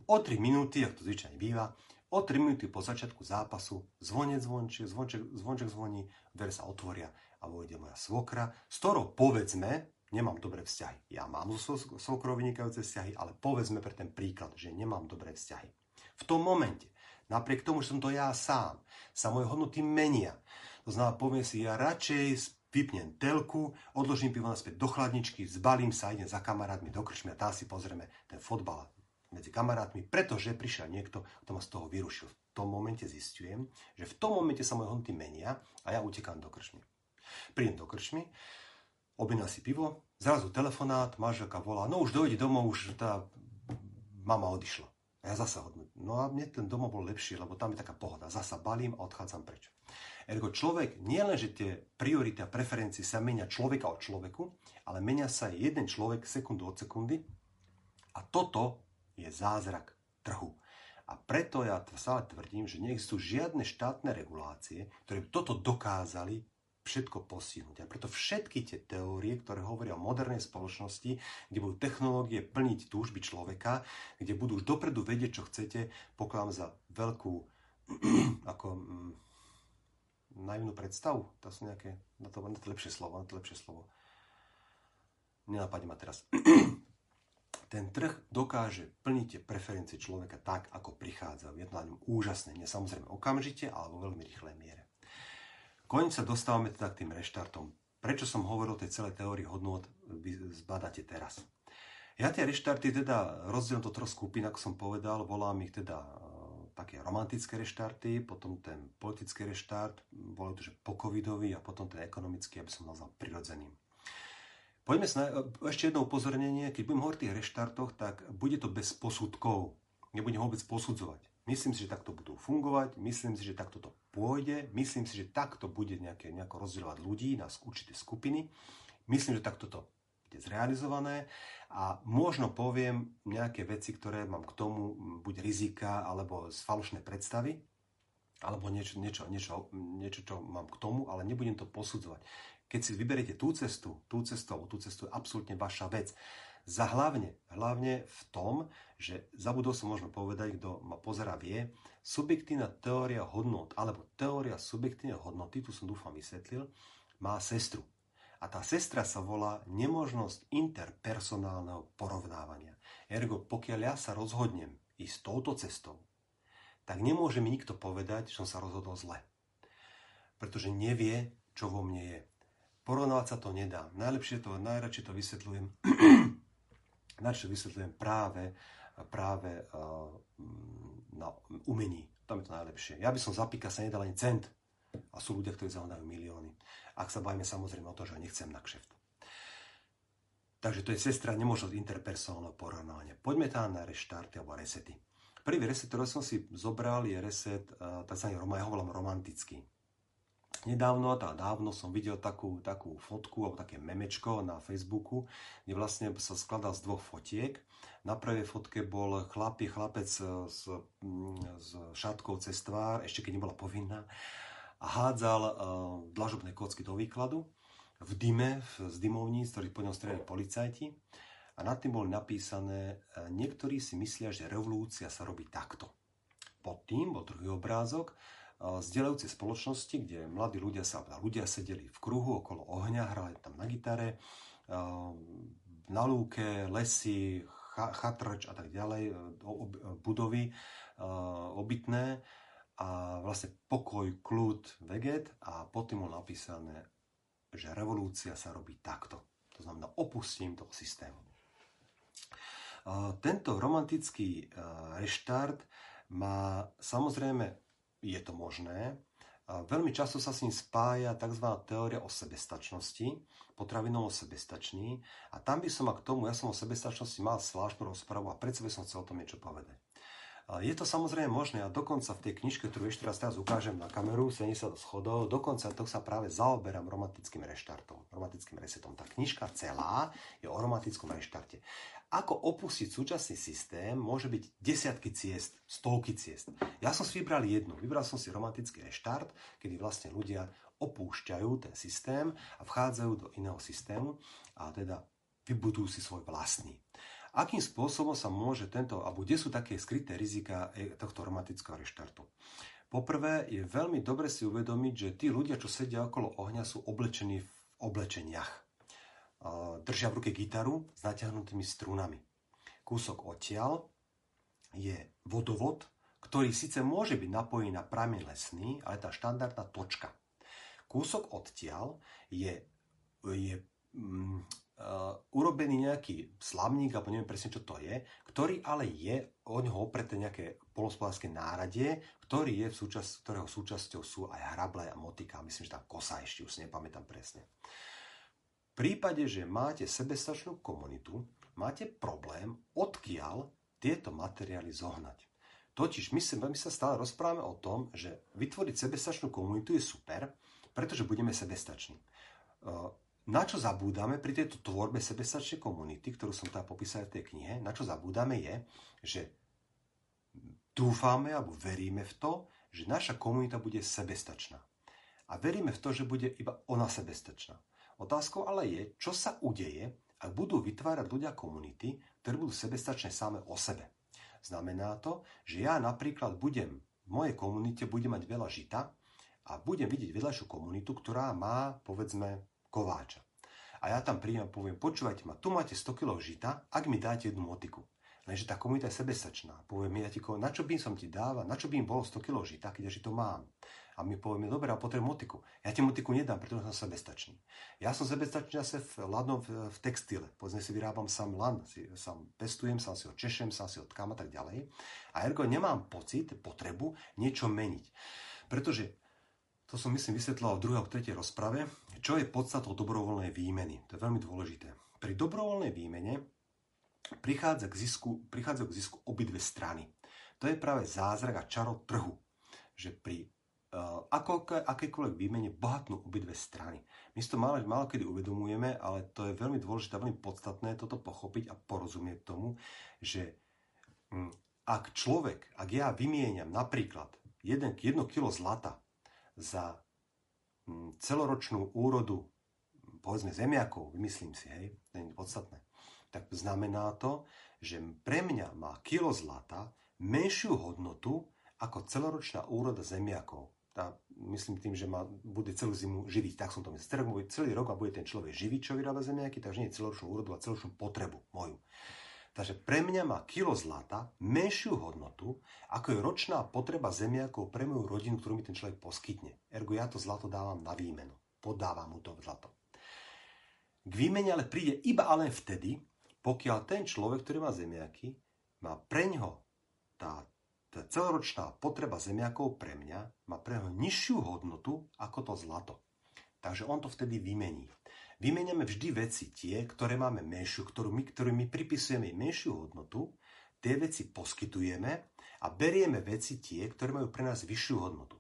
Speaker 1: o 3 minúty, ako to zvyčajne býva, O 3 minúty po začiatku zápasu zvonec zvonček, zvonček, zvonček zvoní, dvere sa otvoria a vojde moja svokra, s ktorou povedzme, nemám dobré vzťahy. Ja mám so svokrou vynikajúce vzťahy, ale povedzme pre ten príklad, že nemám dobré vzťahy. V tom momente, napriek tomu, že som to ja sám, sa moje hodnoty menia. To znamená, poviem si, ja radšej vypnem telku, odložím pivo naspäť do chladničky, zbalím sa, idem za kamarátmi do krčmy a tam si pozrieme ten fotbal medzi kamarátmi, pretože prišiel niekto, kto ma z toho vyrušil. V tom momente zistujem, že v tom momente sa moje hodnoty menia a ja utekám do krčmy. Prídem do krčmy, objedná si pivo, zrazu telefonát, manželka volá, no už dojde domov, už tá mama odišla. A ja zasa hodnú. No a mne ten domov bol lepší, lebo tam je taká pohoda. Zasa balím a odchádzam preč. Ergo človek, nie tie priority a preferencie sa menia človeka od človeku, ale menia sa jeden človek sekundu od sekundy. A toto je zázrak trhu. A preto ja stále tvrdím, že neexistujú žiadne štátne regulácie, ktoré by toto dokázali všetko postihnúť. A preto všetky tie teórie, ktoré hovoria o modernej spoločnosti, kde budú technológie plniť túžby človeka, kde budú už dopredu vedieť, čo chcete, pokladám za veľkú ako mm, naivnú predstavu. To sú nejaké, na to, na to lepšie slovo, na to lepšie slovo. Nenapadne ma teraz. ten trh dokáže plniť tie preferencie človeka tak, ako prichádzajú. Je to na ňom úžasné, nie samozrejme okamžite, ale vo veľmi rýchlej miere. Konec sa dostávame teda k tým reštartom. Prečo som hovoril o tej celej teórii hodnot, vy zbadáte teraz. Ja tie reštarty teda rozdielim do troch skupín, ako som povedal, volám ich teda e, také romantické reštarty, potom ten politický reštart, bolo to, že pokovidový a potom ten ekonomický, aby som nazval prirodzeným. Poďme sa, ešte jedno upozornenie, keď budem hovoriť o tých reštartoch, tak bude to bez posudkov. Nebudem vôbec posudzovať. Myslím si, že takto budú fungovať, myslím si, že takto to pôjde, myslím si, že takto bude nejaké, nejako rozdielovať ľudí na určité skupiny. Myslím, že takto to bude zrealizované a možno poviem nejaké veci, ktoré mám k tomu, buď rizika alebo z falošné predstavy, alebo niečo, niečo, niečo, niečo, čo mám k tomu, ale nebudem to posudzovať. Keď si vyberiete tú cestu, tú alebo tú cestu je absolútne vaša vec. Za hlavne, hlavne v tom, že zabudol som možno povedať, kto ma pozera vie, subjektívna teória hodnot, alebo teória subjektívnej hodnoty, tu som dúfam vysvetlil, má sestru. A tá sestra sa volá nemožnosť interpersonálneho porovnávania. Ergo, pokiaľ ja sa rozhodnem ísť touto cestou, tak nemôže mi nikto povedať, že som sa rozhodol zle. Pretože nevie, čo vo mne je. Porovnávať sa to nedá. Najlepšie to, najradšej to vysvetľujem, najradšej vysvetľujem práve, práve uh, na umení. Tam je to najlepšie. Ja by som za sa nedal ani cent. A sú ľudia, ktorí zahľadajú milióny. Ak sa bavíme samozrejme o to, že nechcem na kšeft. Takže to je sestra nemožnosť interpersonálneho porovnávania. Poďme tam na reštarty alebo resety. Prvý reset, ktorý som si zobral, je reset uh, tzv. ja hovorím romantický. Nedávno, tá dávno som videl takú, takú fotku alebo také memečko na Facebooku, kde vlastne sa skladal z dvoch fotiek. Na prvej fotke bol chlap, je chlapec s, s šatkou cez tvár, ešte keď nebola povinná, a hádzal uh, dlažobné kocky do výkladu v dyme, v, z dymovníc, ktorých po ňom strieľali policajti. A nad tým bolo napísané, uh, niektorí si myslia, že revolúcia sa robí takto. Pod tým bol druhý obrázok, zdieľajúcej spoločnosti, kde mladí ľudia sa, ľudia sedeli v kruhu okolo ohňa, hrali tam na gitare, na lúke, lesy, chatrč a tak ďalej, budovy obytné a vlastne pokoj, kľud, veget a potom bolo napísané, že revolúcia sa robí takto. To znamená, opustím toho systému. Tento romantický reštart má, samozrejme, je to možné, Veľmi často sa s ním spája tzv. teória o sebestačnosti, potravinou o sebestační a tam by som a k tomu, ja som o sebestačnosti mal zvláštnu rozpravu a predsa by som chcel o tom niečo povedať. Je to samozrejme možné a dokonca v tej knižke, ktorú ešte raz teraz ukážem na kameru, 70 schodov, dokonca to sa práve zaoberám romantickým reštartom, romantickým resetom. Tá knižka celá je o romantickom reštarte. Ako opustiť súčasný systém môže byť desiatky ciest, stovky ciest. Ja som si vybral jednu. Vybral som si romantický reštart, kedy vlastne ľudia opúšťajú ten systém a vchádzajú do iného systému a teda vybudujú si svoj vlastný. Akým spôsobom sa môže tento, alebo kde sú také skryté rizika e, tohto romantického reštartu? Poprvé je veľmi dobre si uvedomiť, že tí ľudia, čo sedia okolo ohňa, sú oblečení v oblečeniach. Držia v ruke gitaru s natiahnutými strunami. Kúsok odtiaľ je vodovod, ktorý síce môže byť napojený na prameň lesný, ale tá štandardná točka. Kúsok odtiaľ je, je mm, uh, urobený nejaký slavník, alebo neviem presne, čo to je, ktorý ale je o ňoho opreté nejaké polospodárske náradie, ktorý je v súčasť, ktorého súčasťou sú aj hrable a motika. Myslím, že tá kosa ešte, už si nepamätám presne. V prípade, že máte sebestačnú komunitu, máte problém, odkiaľ tieto materiály zohnať. Totiž my sa, my sa stále rozprávame o tom, že vytvoriť sebestačnú komunitu je super, pretože budeme sebestační. Na čo zabúdame pri tejto tvorbe sebestačnej komunity, ktorú som tam popísal v tej knihe, na čo zabúdame je, že dúfame alebo veríme v to, že naša komunita bude sebestačná. A veríme v to, že bude iba ona sebestačná. Otázkou ale je, čo sa udeje, ak budú vytvárať ľudia komunity, ktoré budú sebestačné same o sebe. Znamená to, že ja napríklad budem v mojej komunite budem mať veľa žita a budem vidieť vedľajšiu komunitu, ktorá má, povedzme, kováča. A ja tam prídem a poviem, počúvajte ma, tu máte 100 kg žita, ak mi dáte jednu motiku. Lenže tá komunita je sebestačná. Poviem ja ti na čo by som ti dával, na čo by im bolo 100 kg žita, keď ja to mám. A my povieme, dobre, a potrebujem motiku. Ja ti motiku nedám, pretože som sebestačný. Ja som sebestačný zase v ladnom v, v textile. Povedzme si vyrábam sám lan, si, sám pestujem, sám si ho češem, sám si ho tkám a tak ďalej. A ergo nemám pocit, potrebu niečo meniť. Pretože to som myslím vysvetlil v druhej a tretej rozprave, čo je podstatou dobrovoľnej výmeny. To je veľmi dôležité. Pri dobrovoľnej výmene prichádza k zisku, prichádza k zisku obidve strany. To je práve zázrak a čaro trhu, že pri ako, akékoľvek výmene bohatnú obidve strany. My si to málo, málo kedy uvedomujeme, ale to je veľmi dôležité, veľmi podstatné toto pochopiť a porozumieť tomu, že um, ak človek, ak ja vymieniam napríklad 1 kilo zlata za mm, celoročnú úrodu, povedzme zemiakov, vymyslím si, hej, to je podstatné, tak znamená to, že pre mňa má kilo zlata menšiu hodnotu ako celoročná úroda zemiakov. Tá, myslím tým, že ma bude celú zimu živiť. Tak som to myslel. Celý rok a bude ten človek živiť, čo vyrába zemiaky, takže nie celoročnú úrodu, a celoročnú potrebu moju. Takže pre mňa má kilo zlata menšiu hodnotu, ako je ročná potreba zemiakov pre moju rodinu, ktorú mi ten človek poskytne. Ergo ja to zlato dávam na výmenu. Podávam mu to zlato. K výmene ale príde iba ale vtedy, pokiaľ ten človek, ktorý má zemiaky, má pre ňo tá, tá celoročná potreba zemiakov pre mňa, má pre ňo nižšiu hodnotu ako to zlato. Takže on to vtedy vymení. Vymeniame vždy veci tie, ktoré máme menšiu, ktorú my, ktorú my pripisujeme menšiu hodnotu, tie veci poskytujeme a berieme veci tie, ktoré majú pre nás vyššiu hodnotu.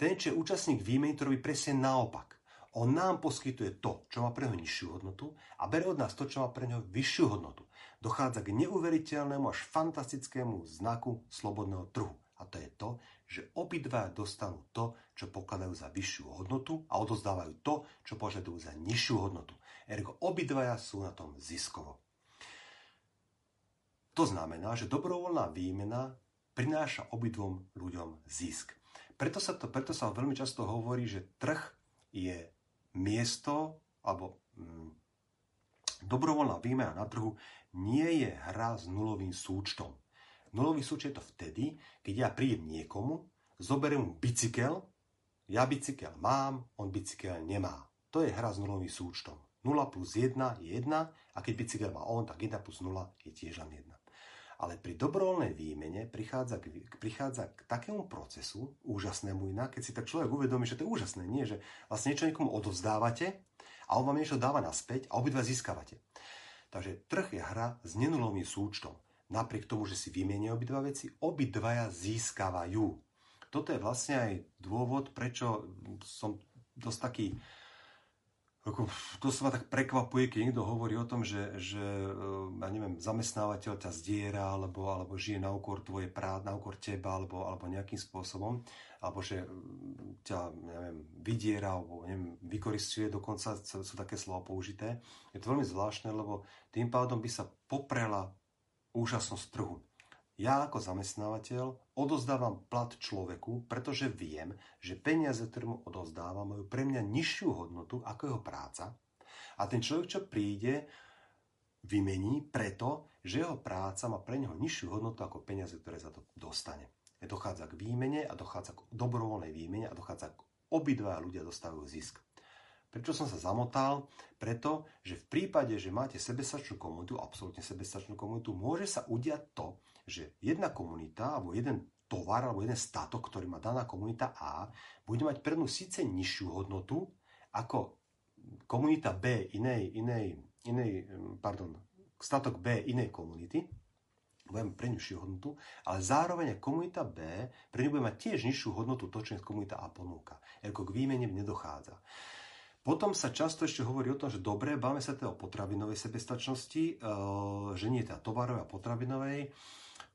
Speaker 1: Ten, čo je účastník výmeny, to robí presne naopak. On nám poskytuje to, čo má pre neho nižšiu hodnotu a bere od nás to, čo má pre neho vyššiu hodnotu. Dochádza k neuveriteľnému až fantastickému znaku slobodného trhu. A to je to, že obidva dostanú to, čo pokladajú za vyššiu hodnotu a odozdávajú to, čo požadujú za nižšiu hodnotu. Ergo obidvaja sú na tom ziskovo. To znamená, že dobrovoľná výmena prináša obidvom ľuďom zisk. Preto sa, to, preto sa veľmi často hovorí, že trh je miesto alebo mm, dobrovoľná výmena na trhu nie je hra s nulovým súčtom. Nulový súčet je to vtedy, keď ja prídem niekomu, zoberiem mu bicykel, ja bicykel mám, on bicykel nemá. To je hra s nulovým súčtom. 0 plus 1 je 1 a keď bicykel má on, tak 1 plus 0 je tiež len 1. Ale pri dobrovoľnej výmene prichádza k, prichádza k takému procesu, úžasnému inak, keď si tak človek uvedomí, že to je úžasné, nie, že vlastne niečo niekomu odovzdávate a on vám niečo dáva naspäť a obidva získavate. Takže trh je hra s nenulovým súčtom. Napriek tomu, že si vymenia obidva veci, obidvaja získavajú. Toto je vlastne aj dôvod, prečo som dosť taký ako, to sa ma tak prekvapuje, keď niekto hovorí o tom, že, že ja neviem, zamestnávateľ ťa zdiera, alebo, alebo žije na úkor tvojej práce, na úkor teba, alebo, alebo nejakým spôsobom, alebo že ťa, neviem, vydiera, alebo neviem, vykoristuje, dokonca sú také slova použité. Je to veľmi zvláštne, lebo tým pádom by sa poprela úžasnosť trhu. Ja ako zamestnávateľ odozdávam plat človeku, pretože viem, že peniaze, ktoré mu odozdávam, majú pre mňa nižšiu hodnotu ako jeho práca. A ten človek, čo príde, vymení preto, že jeho práca má pre neho nižšiu hodnotu ako peniaze, ktoré za to dostane. Dochádza k výmene a dochádza k dobrovoľnej výmene a dochádza k obidva ľudia dostávajú zisk. Prečo som sa zamotal? Preto, že v prípade, že máte sebestačnú komunitu, absolútne sebestačnú komunitu, môže sa udiať to, že jedna komunita alebo jeden tovar alebo jeden statok, ktorý má daná komunita A, bude mať pre síce nižšiu hodnotu ako komunita B inej, inej, inej pardon, statok B inej komunity, budeme pre nižšiu hodnotu, ale zároveň komunita B pre ňu bude mať tiež nižšiu hodnotu to, čo komunita A ponúka. Ako k výmene nedochádza. Potom sa často ešte hovorí o tom, že dobre, báme sa teda o potravinovej sebestačnosti, e, že nie teda tovarovej a potravinovej.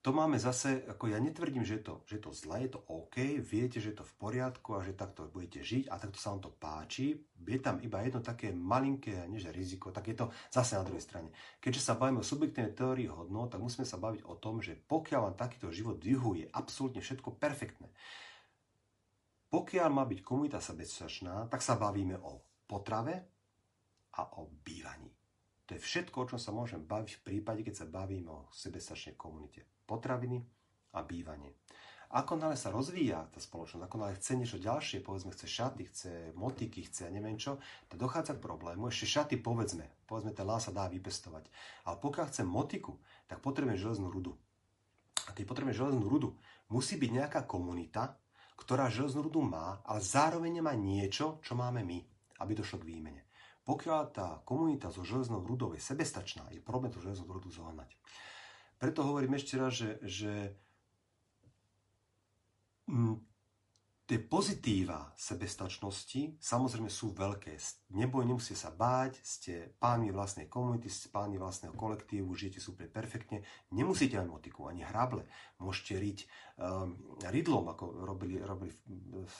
Speaker 1: To máme zase, ako ja netvrdím, že je, to, že je to zlé, je to OK, viete, že je to v poriadku a že takto budete žiť a takto sa vám to páči. Je tam iba jedno také malinké, neže riziko, tak je to zase na druhej strane. Keďže sa bavíme o subjektívnej teórii hodnot, tak musíme sa baviť o tom, že pokiaľ vám takýto život vyhuje absolútne všetko perfektné, pokiaľ má byť komunita sebestačná, tak sa bavíme o potrave a o bývaní. To je všetko, o čom sa môžem baviť v prípade, keď sa bavím o sebestačnej komunite. Potraviny a bývanie. Ako nále sa rozvíja tá spoločnosť, ako nále chce niečo ďalšie, povedzme chce šaty, chce motiky, chce neviem čo, to dochádza k problému. Ešte šaty povedzme, povedzme ten lás sa dá vypestovať. Ale pokiaľ chce motiku, tak potrebujeme železnú rudu. A keď potrebujeme železnú rudu, musí byť nejaká komunita, ktorá železnú rudu má, ale zároveň má niečo, čo máme my aby došlo k výmene. Pokiaľ tá komunita so železnou rudou je sebestačná, je problém tú železnú rudu zohnať. Preto hovorím ešte raz, že, že tie pozitíva sebestačnosti samozrejme sú veľké. Neboj, nemusíte sa báť, ste pánmi vlastnej komunity, ste pánmi vlastného kolektívu, žijete super perfektne. Nemusíte mať motiku, ani hrable. Môžete riť um, rydlom, ako robili, robili v,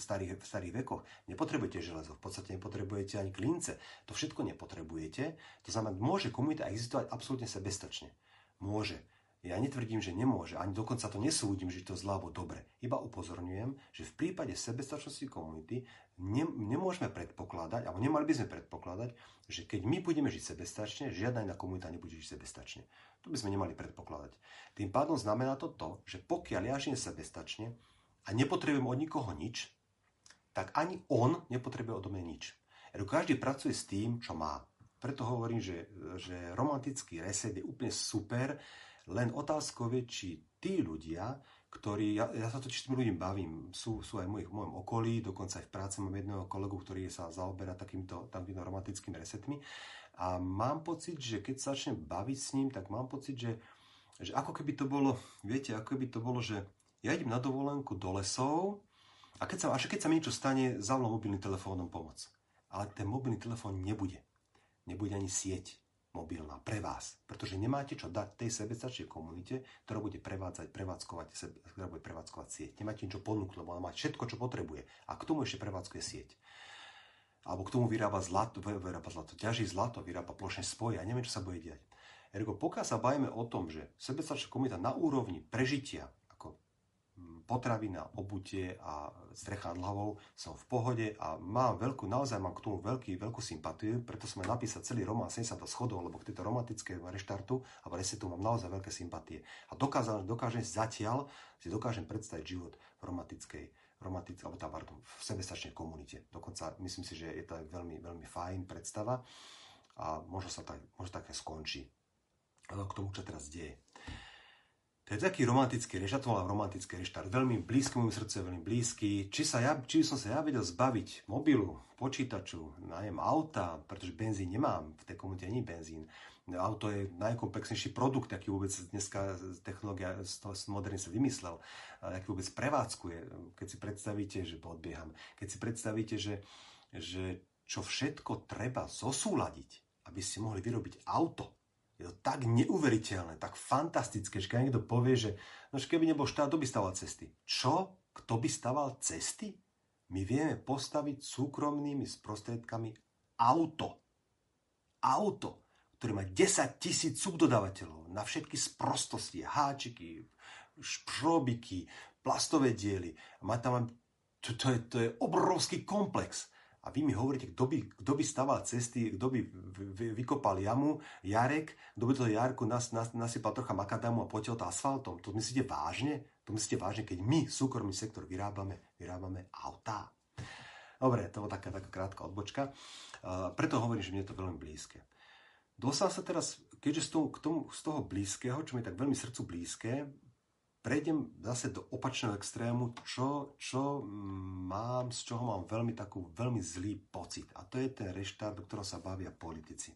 Speaker 1: starých, v starých vekoch. Nepotrebujete železo, v podstate nepotrebujete ani klince. To všetko nepotrebujete. To znamená, môže komunita existovať absolútne sebestačne. Môže. Ja netvrdím, že nemôže, ani dokonca to nesúdim, že to je alebo dobre. Iba upozorňujem, že v prípade sebestačnosti komunity ne, nemôžeme predpokladať, alebo nemali by sme predpokladať, že keď my budeme žiť sebestačne, žiadna iná komunita nebude žiť sebestačne. To by sme nemali predpokladať. Tým pádom znamená to to, že pokiaľ ja žijem sebestačne a nepotrebujem od nikoho nič, tak ani on nepotrebuje odo mňa nič. Každý pracuje s tým, čo má. Preto hovorím, že, že romantický reset je úplne super, len otázkou je, či tí ľudia, ktorí, ja, ja sa to s tými ľuďmi bavím, sú, sú aj v, mojich, v mojom okolí, dokonca aj v práci mám jedného kolegu, ktorý sa zaoberá takýmto, takýmto romantickými resetmi a mám pocit, že keď sa začnem baviť s ním, tak mám pocit, že, že ako keby to bolo, viete, ako keby to bolo, že ja idem na dovolenku do lesov a keď sa, až keď sa mi niečo stane, zavolám mobilný telefónom pomoc. Ale ten mobilný telefón nebude. Nebude ani sieť mobilná pre vás, pretože nemáte čo dať tej sebestačnej komunite, ktorá bude prevádzať, prevádzkovať, ktorá bude prevádzkovať sieť. Nemáte ničo ponúknuť, lebo ona má všetko, čo potrebuje. A k tomu ešte prevádzkuje sieť. Alebo k tomu vyrába zlato, vyrába zlato, ťaží zlato, vyrába plošné spoje a neviem, čo sa bude diať. Ergo, pokiaľ sa bavíme o tom, že sebestačná komunita na úrovni prežitia, potravina, obutie a strecha nad hlavou, som v pohode a mám veľkú, naozaj mám k tomu veľký, veľkú sympatiu, preto som aj napísať celý román 70 schodov, lebo k tejto romantické reštartu a resetu mám naozaj veľké sympatie. A dokážem, dokážem zatiaľ, si dokážem predstaviť život v romantickej romantické, alebo tá, pardon, v sebestačnej komunite. Dokonca myslím si, že je to veľmi, veľmi fajn predstava a možno sa tak, možno také skončí k tomu, čo teraz deje. To je taký romantický reštart, to romantický reštart, veľmi blízky môjmu srdcu, je veľmi blízky. Či, sa ja, či som sa ja vedel zbaviť mobilu, počítaču, nájem auta, pretože benzín nemám, v tej komunite ani benzín. Auto je najkomplexnejší produkt, aký vôbec dneska technológia moderný sa vymyslel, aký vôbec prevádzkuje. Keď si predstavíte, že podbieham, keď si predstavíte, že, že čo všetko treba zosúľadiť, aby ste mohli vyrobiť auto, je to tak neuveriteľné, tak fantastické, že keď niekto povie, že no, keby nebol štát, kto by staval cesty? Čo? Kto by staval cesty? My vieme postaviť súkromnými sprostredkami auto. Auto, ktoré má 10 tisíc subdodávateľov na všetky sprostosti, háčiky, šrobiky, plastové diely. Má tam, to, to, je, to je obrovský komplex a vy mi hovoríte, kto by, kto by staval cesty, kto by vykopal jamu, Jarek, kto by to Jarku nas, nas, nasypal trocha makadamu a potiel to asfaltom. To myslíte vážne? To myslíte vážne, keď my, súkromný sektor, vyrábame, vyrábame autá? Dobre, to bola taká, taká krátka odbočka. Uh, preto hovorím, že mne je to veľmi blízke. Dostal sa teraz, keďže z toho, k tomu, z toho blízkeho, čo mi je tak veľmi srdcu blízke, prejdem zase do opačného extrému, čo, čo mám, z čoho mám veľmi takú veľmi zlý pocit. A to je ten reštart, do ktorého sa bavia politici.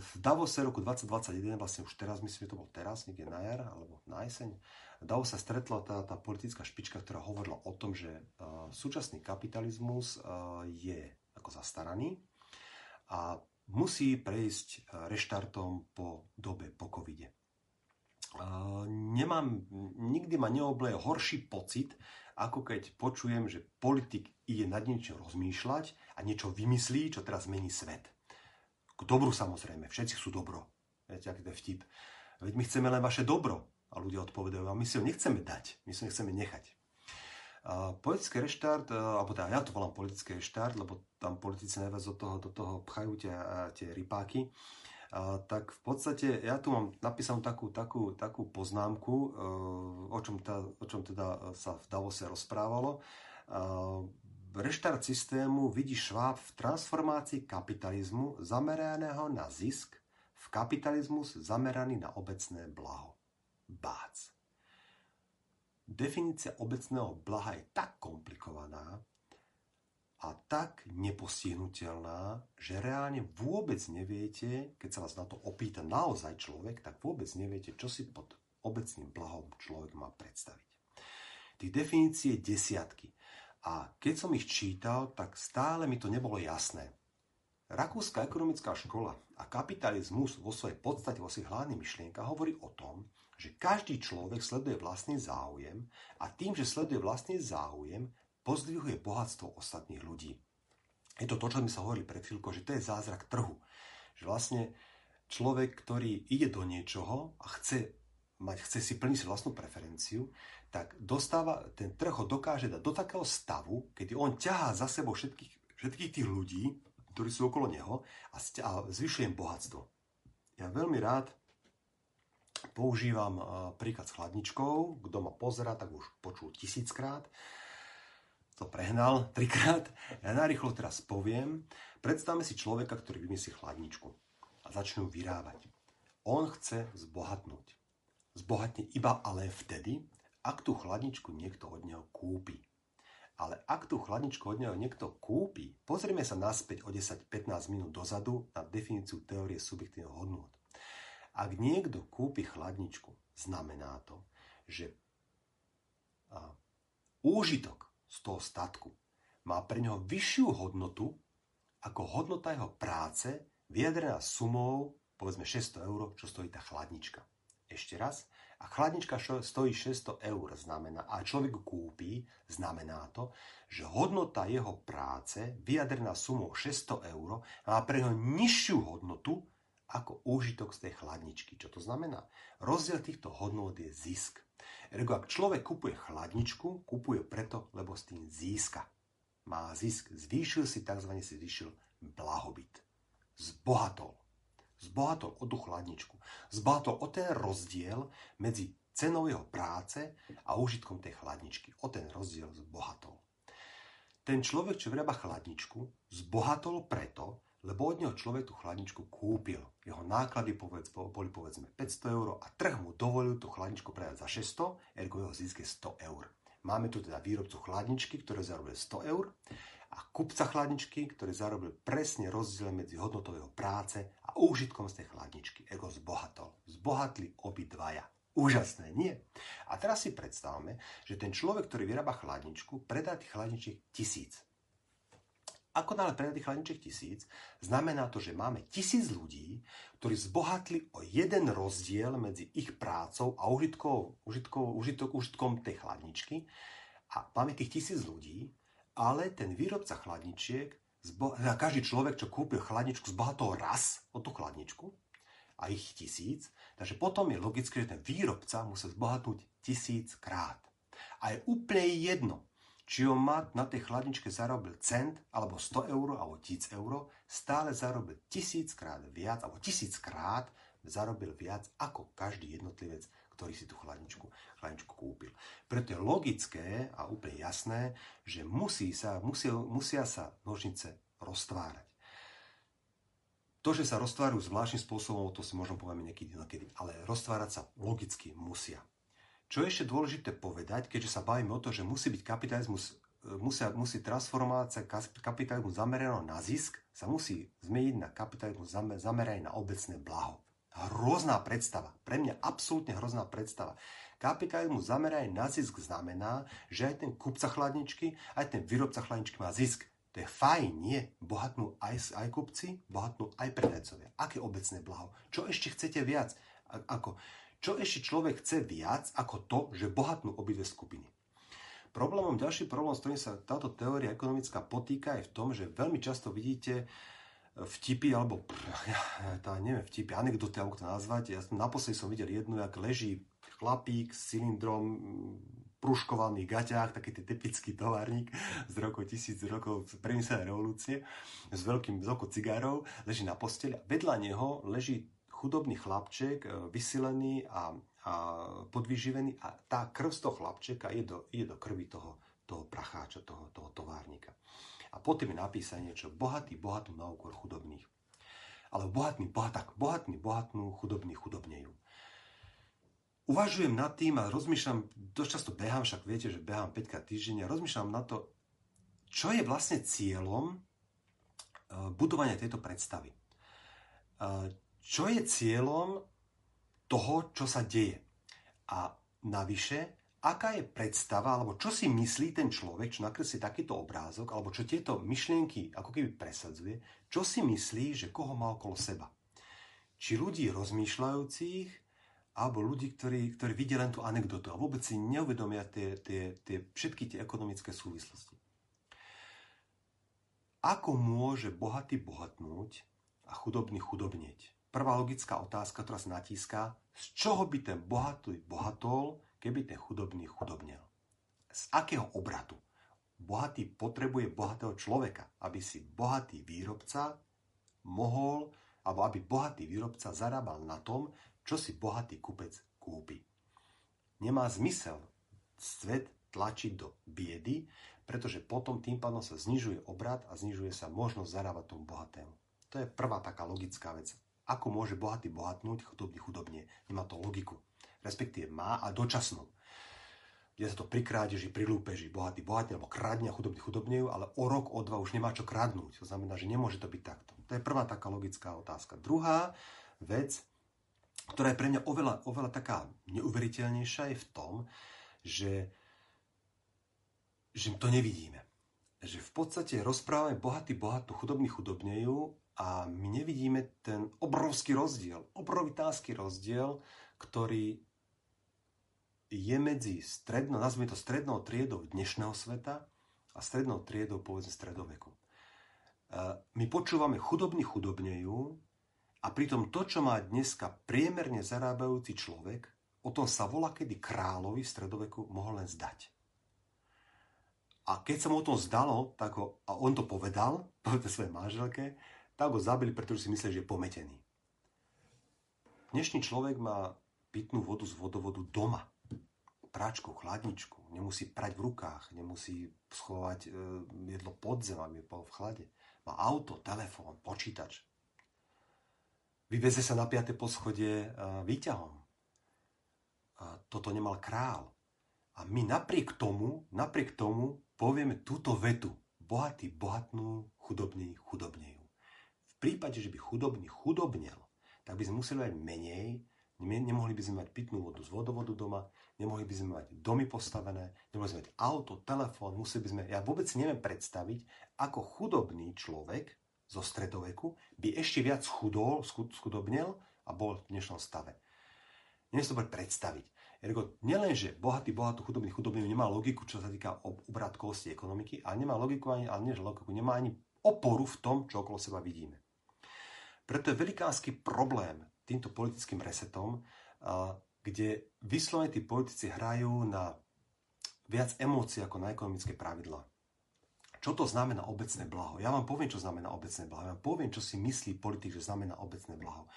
Speaker 1: v Davose roku 2021, vlastne už teraz, myslím, že to bol teraz, niekde na jar alebo na jeseň, Davos sa stretla tá, tá politická špička, ktorá hovorila o tom, že uh, súčasný kapitalizmus uh, je ako zastaraný a musí prejsť reštartom po dobe po covide nemám, nikdy ma neobleje horší pocit, ako keď počujem, že politik ide nad niečo rozmýšľať a niečo vymyslí, čo teraz mení svet. K dobru samozrejme, všetci sú dobro. Viete, aký to je vtip. Veď my chceme len vaše dobro. A ľudia odpovedajú, a my si ho nechceme dať, my si ho chceme nechať. A politický reštart, alebo teda ja to volám politický reštart, lebo tam politici najviac do toho, do toho pchajú tie, tie rypáky, a, tak v podstate ja tu mám napísanú takú, takú, takú poznámku, e, o čom, teda, o čom teda sa v Davose rozprávalo. Reštart systému vidí Šváb v transformácii kapitalizmu zameraného na zisk v kapitalizmus zameraný na obecné blaho. Bác. Definícia obecného blaha je tak komplikovaná, a tak nepostihnutelná, že reálne vôbec neviete, keď sa vás na to opýta naozaj človek, tak vôbec neviete, čo si pod obecným blahom človek má predstaviť. Tých definícií je desiatky. A keď som ich čítal, tak stále mi to nebolo jasné. Rakúska ekonomická škola a kapitalizmus vo svojej podstate, vo svojich hlavných myšlienkach hovorí o tom, že každý človek sleduje vlastný záujem a tým, že sleduje vlastný záujem, pozdvihuje bohatstvo ostatných ľudí. Je to to, čo sme sa hovorili pred chvíľkou, že to je zázrak trhu. Že vlastne človek, ktorý ide do niečoho a chce, mať, chce si plniť si vlastnú preferenciu, tak dostáva, ten trh ho dokáže dať do takého stavu, kedy on ťahá za sebou všetkých, všetkých tých ľudí, ktorí sú okolo neho a, a zvyšuje im bohatstvo. Ja veľmi rád používam príklad s chladničkou. Kto ma pozera, tak už počul tisíckrát to prehnal trikrát. Ja narýchlo teraz poviem. Predstavme si človeka, ktorý vymyslí chladničku a začne ju vyrábať. On chce zbohatnúť. Zbohatne iba ale vtedy, ak tú chladničku niekto od neho kúpi. Ale ak tú chladničku od neho niekto kúpi, pozrieme sa naspäť o 10-15 minút dozadu na definíciu teórie subjektívneho hodnot. Ak niekto kúpi chladničku, znamená to, že úžitok z toho statku má pre neho vyššiu hodnotu ako hodnota jeho práce vyjadrená sumou povedzme 600 eur, čo stojí tá chladnička. Ešte raz, a chladnička stojí 600 eur, znamená, a človek kúpi, znamená to, že hodnota jeho práce vyjadrená sumou 600 eur má pre neho nižšiu hodnotu ako úžitok z tej chladničky. Čo to znamená? Rozdiel týchto hodnôt je zisk. Ergo, ak človek kupuje chladničku, kupuje preto, lebo s tým získa. Má zisk. Zvýšil si, tzv. si zvýšil blahobyt. Zbohatol. Zbohatol o tú chladničku. Zbohatol o ten rozdiel medzi cenou jeho práce a užitkom tej chladničky. O ten rozdiel zbohatol. Ten človek, čo vyrába chladničku, zbohatol preto, lebo od neho človek tú chladničku kúpil. Jeho náklady povedz, boli povedzme 500 eur a trh mu dovolil tú chladničku predať za 600, ergo jeho zisk je 100 eur. Máme tu teda výrobcu chladničky, ktorý zarobil 100 eur a kupca chladničky, ktorý zarobil presne rozdiel medzi hodnotou jeho práce a úžitkom z tej chladničky. Ergo zbohatol. Zbohatli obidvaja. Úžasné, nie? A teraz si predstavme, že ten človek, ktorý vyrába chladničku, predá tých chladničiek tisíc. Ako nále predali chladniček tisíc, znamená to, že máme tisíc ľudí, ktorí zbohatli o jeden rozdiel medzi ich prácou a užitkou, užitkou, užitok, užitkom tej chladničky. A máme tých tisíc ľudí, ale ten výrobca chladničiek, zbo- každý človek, čo kúpil chladničku, zbohatol raz o tú chladničku a ich tisíc. Takže potom je logické, že ten výrobca musel zbohatnúť tisíc krát. A je úplne jedno, či on má na tej chladničke zarobil cent, alebo 100 eur, alebo 1000 eur, stále zarobil tisíckrát viac, alebo tisíckrát zarobil viac ako každý jednotlivec, ktorý si tú chladničku, chladničku kúpil. Preto je logické a úplne jasné, že musí sa, musia, musia sa nožnice roztvárať. To, že sa roztvárajú zvláštnym spôsobom, to si možno povieme niekedy, niekedy, ale roztvárať sa logicky musia. Čo je ešte dôležité povedať, keďže sa bavíme o to, že musí byť kapitalizmus, e, musia, musí transformácia kapitalizmu zameraného na zisk, sa musí zmeniť na kapitalizmus zameraný na obecné blaho. Hrozná predstava. Pre mňa absolútne hrozná predstava. Kapitalizmus zameraný na zisk znamená, že aj ten kupca chladničky, aj ten výrobca chladničky má zisk. To je fajn, nie? Bohatnú aj, aj kupci, bohatnú aj predajcovia. Aké obecné blaho? Čo ešte chcete viac? Ako? Čo ešte človek chce viac ako to, že bohatnú obidve skupiny? Problémom, ďalší problém, s ktorým sa táto teória ekonomická potýka, je v tom, že veľmi často vidíte vtipy, alebo tá, neviem, vtipy, anekdoty, alebo to nazvať. Ja som, naposledy som videl jednu, jak leží chlapík s cylindrom pruškovaných gaťách, taký ten typický továrnik z roku tisíc rokov priemyselnej revolúcie, s veľkým veľkou cigárov, leží na posteli a vedľa neho leží chudobný chlapček, e, vysilený a, a podvyživený a tá krv z toho chlapčeka ide do, ide do krvi toho, toho pracháča, toho, toho továrnika. A potom je napísané niečo, bohatý bohatnú na úkor chudobných. Ale bohatný, bohaták, bohatný bohatnú, chudobný chudobnejú. Uvažujem nad tým a rozmýšľam, dosť často behám, však viete, že behám 5 krát týždenne, a rozmýšľam na to, čo je vlastne cieľom e, budovania tejto predstavy. Čo je cieľom toho, čo sa deje. A navyše, aká je predstava, alebo čo si myslí ten človek, čo nakreslí takýto obrázok, alebo čo tieto myšlienky ako keby presadzuje, čo si myslí, že koho má okolo seba. Či ľudí rozmýšľajúcich, alebo ľudí, ktorí, ktorí vidia len tú anekdotu a vôbec si neuvedomia tie, tie, tie, všetky tie ekonomické súvislosti. Ako môže bohatý bohatnúť a chudobný chudobnieť? Prvá logická otázka, ktorá sa natíska, z čoho by ten bohatý bohatol, keby ten chudobný chudobnel? Z akého obratu? Bohatý potrebuje bohatého človeka, aby si bohatý výrobca mohol, alebo aby bohatý výrobca zarábal na tom, čo si bohatý kupec kúpi. Nemá zmysel svet tlačiť do biedy, pretože potom tým pádom sa znižuje obrad a znižuje sa možnosť zarábať tomu bohatému. To je prvá taká logická vec. Ako môže bohatý bohatnúť, chudobný chudobne? Nemá to logiku. Respektíve má a dočasnú. Kde sa to pri krádeži, pri lúpeži, bohatý bohatne, alebo kradne a chudobný chudobnejú, ale o rok, o dva už nemá čo kradnúť. To znamená, že nemôže to byť takto. To je prvá taká logická otázka. Druhá vec, ktorá je pre mňa oveľa, oveľa taká neuveriteľnejšia, je v tom, že, že to nevidíme. Že v podstate rozprávame bohatý bohatú, chudobný chudobnejú a my nevidíme ten obrovský rozdiel, obrovitánsky rozdiel, ktorý je medzi strednou, nazvime to strednou triedou dnešného sveta a strednou triedou povedzme stredoveku. My počúvame chudobní chudobnejú A pritom to, čo má dneska priemerne zarábajúci človek, o tom sa volá, kedy kráľovi v stredoveku mohol len zdať. A keď sa mu o tom zdalo, tak ho, a on to povedal, povedal svojej manželke, tak ho zabili, pretože si mysleli, že je pometený. Dnešný človek má pitnú vodu z vodovodu doma. Práčku, chladničku. Nemusí prať v rukách, nemusí schovať e, jedlo pod zem, aby bol v chlade. Má auto, telefón, počítač, Vyveze sa na 5. poschodie výťahom. A toto nemal král. A my napriek tomu, napriek tomu povieme túto vetu. Bohatý bohatnú, chudobný chudobnejú. Prípade, že by chudobný chudobnel, tak by sme museli mať menej, nemohli by sme mať pitnú vodu z vodovodu doma, nemohli by sme mať domy postavené, nemohli sme mať auto, telefón, museli by sme, ja vôbec si neviem predstaviť, ako chudobný človek zo stredoveku by ešte viac chudol, schudobnel a bol v dnešnom stave. Neviem si to predstaviť. Ergo, nielenže bohatý, bohatý, chudobný, chudobný nemá logiku, čo sa týka obratkovosti ekonomiky, ale nemá logiku ani, ale nie, logiku, nemá ani oporu v tom, čo okolo seba vidíme. Preto je velikánsky problém týmto politickým resetom, kde vyslovene tí politici hrajú na viac emócií ako na ekonomické pravidlá. Čo to znamená obecné blaho? Ja vám poviem, čo znamená obecné blaho. Ja vám poviem, čo si myslí politik, že znamená obecné blaho.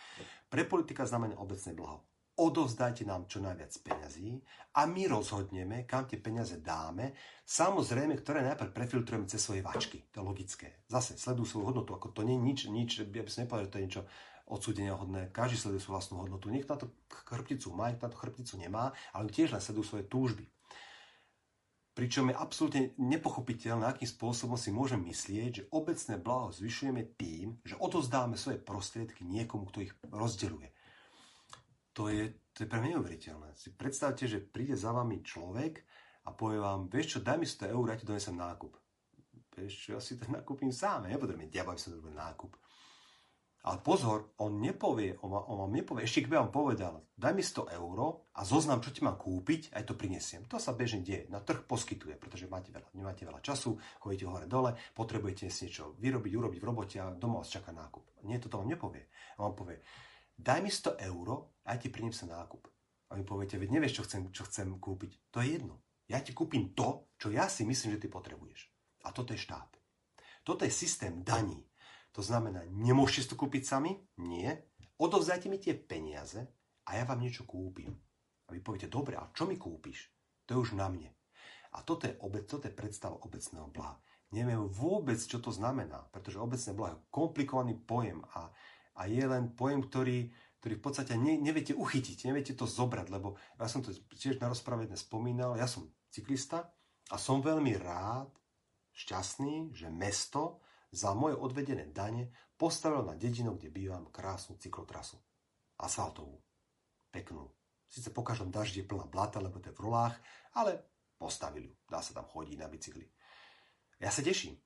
Speaker 1: Pre politika znamená obecné blaho. Odovzdajte nám čo najviac peňazí a my rozhodneme, kam tie peniaze dáme. Samozrejme, ktoré najprv prefiltrujeme cez svoje vačky. To je logické. Zase sledujú svoju hodnotu. Ako to nie je nič, nič, ja by som nepovedal, že to je niečo odsúdenia hodné. Každý sleduje svoju vlastnú hodnotu. Niekto na to chrbticu má, niekto na to chrbticu nemá, ale tiež len sledujú svoje túžby. Pričom je absolútne nepochopiteľné, akým spôsobom si môžem myslieť, že obecné blaho zvyšujeme tým, že odozdáme svoje prostriedky niekomu, kto ich rozdeľuje. To je, to je pre mňa neuveriteľné. Si predstavte, že príde za vami človek a povie vám, vieš čo, daj mi 100 eur, ja ti donesem nákup. Vieš čo, ja si to nakúpim sám, ja nepotrebujem diabla, aby som robil nákup. Ale pozor, on nepovie, on, on vám nepovie, ešte keby vám povedal, daj mi 100 eur a zoznam, čo ti mám kúpiť, aj to prinesiem. To sa bežne deje. Na trh poskytuje, pretože máte veľa, nemáte veľa času, chodíte hore dole, potrebujete si niečo vyrobiť, urobiť v robote a doma vás čaká nákup. Nie, to vám nepovie. On vám povie, daj mi 100 eur a aj ti prinesem nákup. A vy poviete, veď nevieš, čo chcem, čo chcem kúpiť. To je jedno. Ja ti kúpim to, čo ja si myslím, že ty potrebuješ. A toto je štát. Toto je systém daní. To znamená, nemôžete si to kúpiť sami? Nie. Odovzdajte mi tie peniaze a ja vám niečo kúpim. A vy poviete, dobre, a čo mi kúpiš? To je už na mne. A toto je, obec, toto je predstava obecného blaha. Neviem vôbec, čo to znamená, pretože obecné blaho je komplikovaný pojem a, a je len pojem, ktorý, ktorý v podstate ne, neviete uchytiť, neviete to zobrať, lebo ja som to tiež na rozprave dnes spomínal, ja som cyklista a som veľmi rád, šťastný, že mesto za moje odvedené dane postavil na dedinu, kde bývam, krásnu cyklotrasu. Asfaltovú. Peknú. Sice po každom daždi je plná blata, lebo to je v rolách, ale postavili ju. Dá sa tam chodiť na bicykli. Ja sa teším.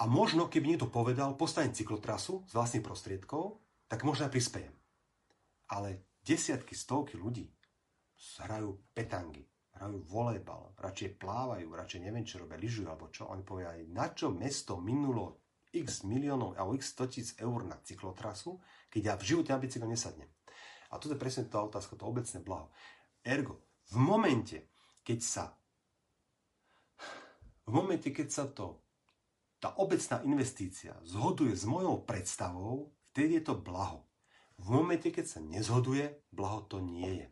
Speaker 1: A možno, keby niekto povedal, postavím cyklotrasu z vlastných prostriedkov, tak možno aj prispejem. Ale desiatky, stovky ľudí hrajú petangy, hrajú volejbal, radšej plávajú, radšej neviem čo robia, lyžujú alebo čo. Oni povedali, na čo mesto minulo x miliónov alebo x 100 tisíc eur na cyklotrasu, keď ja v živote na bicykle nesadnem. A toto je presne tá otázka, to obecné blaho. Ergo, v momente, keď sa v momente, keď sa to tá obecná investícia zhoduje s mojou predstavou, vtedy je to blaho. V momente, keď sa nezhoduje, blaho to nie je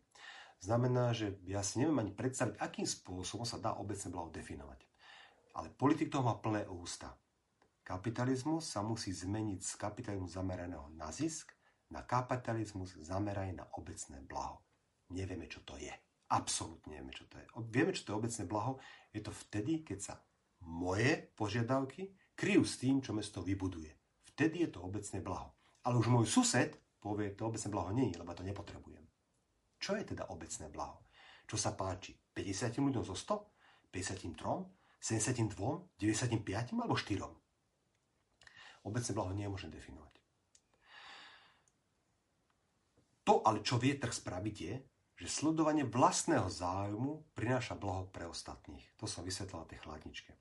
Speaker 1: znamená, že ja si neviem ani predstaviť, akým spôsobom sa dá obecné blaho definovať. Ale politik toho má plné ústa. Kapitalizmus sa musí zmeniť z kapitalizmu zameraného na zisk na kapitalizmus zameraný na obecné blaho. Nevieme, čo to je. Absolútne nevieme, čo to je. Vieme, čo to je obecné blaho. Je to vtedy, keď sa moje požiadavky kryjú s tým, čo mesto vybuduje. Vtedy je to obecné blaho. Ale už môj sused povie, to obecné blaho nie je, lebo to nepotrebujem. Čo je teda obecné blaho? Čo sa páči 50 ľuďom zo 100, 53, 72, 95 alebo 4? Obecné blaho možné definovať. To ale, čo vie trh spraviť je, že sledovanie vlastného záujmu prináša blaho pre ostatných. To som vysvetlil na tej chladničke.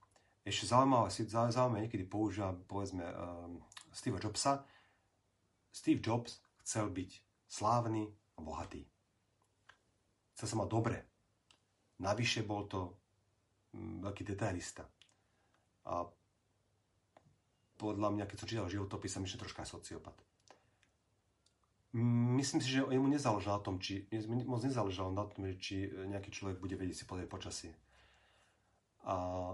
Speaker 1: Ešte zaujímavé, zaujímavé niekedy používam, povedzme, um, Steve Jobsa, Steve Jobs chcel byť slávny a bohatý. Chcel sa mať dobre. Navyše bol to mm, veľký detailista. A podľa mňa, keď som čítal životopis, sa myšľa troška sociopat. Myslím si, že jemu nezáležalo na tom, či, moc nezáležalo na tom, či nejaký človek bude vedieť si podať počasie. A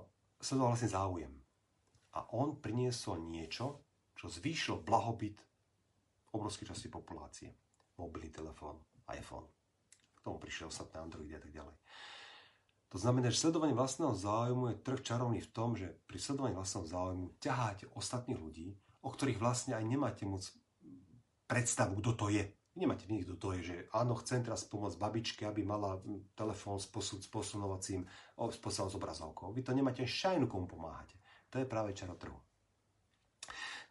Speaker 1: sledoval vlastne záujem. A on priniesol niečo, čo zvýšilo blahobyt obrovskej časti populácie. Mobilný telefón, iPhone. K tomu prišiel ostatné Android a tak ďalej. To znamená, že sledovanie vlastného záujmu je trh čarovný v tom, že pri sledovaní vlastného záujmu ťaháte ostatných ľudí, o ktorých vlastne aj nemáte moc predstavu, kto to je. Nemáte v nich, kto to je, že áno, chcem teraz pomôcť babičke, aby mala telefón s, posud, s posunovacím, s s obrazovkou. Vy to nemáte šajnu, komu pomáhate. To je práve čaro trhu.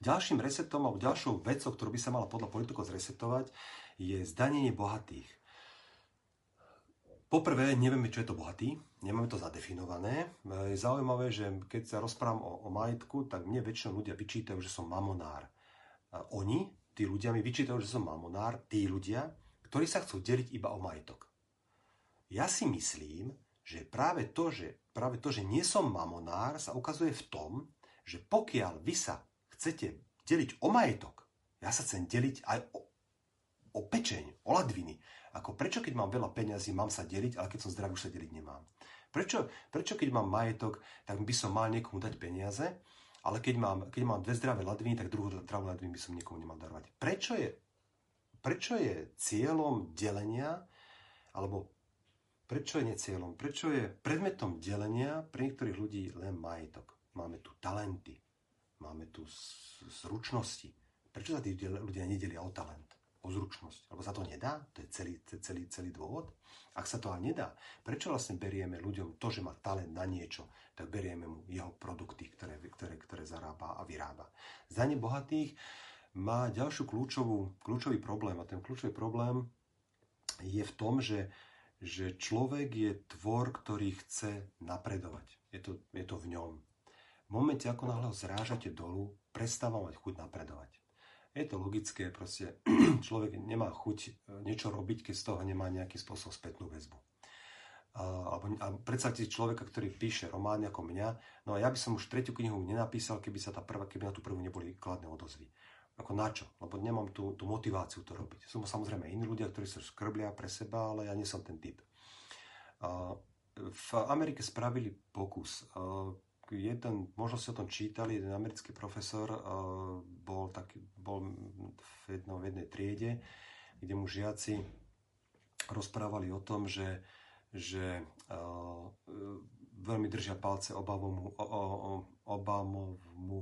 Speaker 1: Ďalším resetom alebo ďalšou vecou, ktorú by sa mala podľa politikov zresetovať, je zdanenie bohatých. Poprvé, nevieme, čo je to bohatý, nemáme to zadefinované. Je zaujímavé, že keď sa rozprávam o, o majetku, tak mne väčšinou ľudia vyčítajú, že som mamonár. Oni, tí ľudia mi vyčítajú, že som mamonár, tí ľudia, ktorí sa chcú deliť iba o majetok. Ja si myslím, že práve to, že, práve to, že nie som mamonár, sa ukazuje v tom, že pokiaľ vy sa chcete deliť o majetok, ja sa chcem deliť aj o, o pečeň, o ladviny. Ako prečo, keď mám veľa peňazí, mám sa deliť, ale keď som zdravý, už sa deliť nemám. Prečo, prečo keď mám majetok, tak by som mal niekomu dať peniaze, ale keď mám, keď mám dve zdravé ladviny, tak druhú zdravú ladvinu by som nikomu nemal darovať. Prečo je, prečo je cieľom delenia, alebo prečo je necieľom, prečo je predmetom delenia pre niektorých ľudí len majetok. Máme tu talenty, máme tu zručnosti. Prečo sa tí ľudia nedelia o talent, o zručnosť? Lebo sa to nedá? To je celý, celý, celý dôvod? Ak sa to ale nedá, prečo vlastne berieme ľuďom to, že má talent na niečo, tak berieme mu jeho produkty, ktoré, ktoré, ktoré zarába a vyrába. Zdanie bohatých má ďalšiu kľúčovú, kľúčový problém a ten kľúčový problém je v tom, že, že človek je tvor, ktorý chce napredovať. Je to, je to v ňom. V momente, ako náhle ho zrážate dolu, prestáva mať chuť napredovať. Je to logické, proste človek nemá chuť e, niečo robiť, keď z toho nemá nejaký spôsob spätnú väzbu. A, a predstavte človeka, ktorý píše román ako mňa, no a ja by som už tretiu knihu nenapísal, keby sa tá prvá, keby na tú prvú neboli kladné odozvy. Ako na čo? Lebo nemám tú, tú motiváciu to robiť. Sú samozrejme iní ľudia, ktorí sa skrblia pre seba, ale ja nie som ten typ. V Amerike spravili pokus jeden, možno ste o tom čítali, jeden americký profesor uh, bol, taký, bol v, jedno, v jednej triede, kde mu žiaci rozprávali o tom, že, že uh, veľmi držia palce Obamovmu, o, o, Obamovmu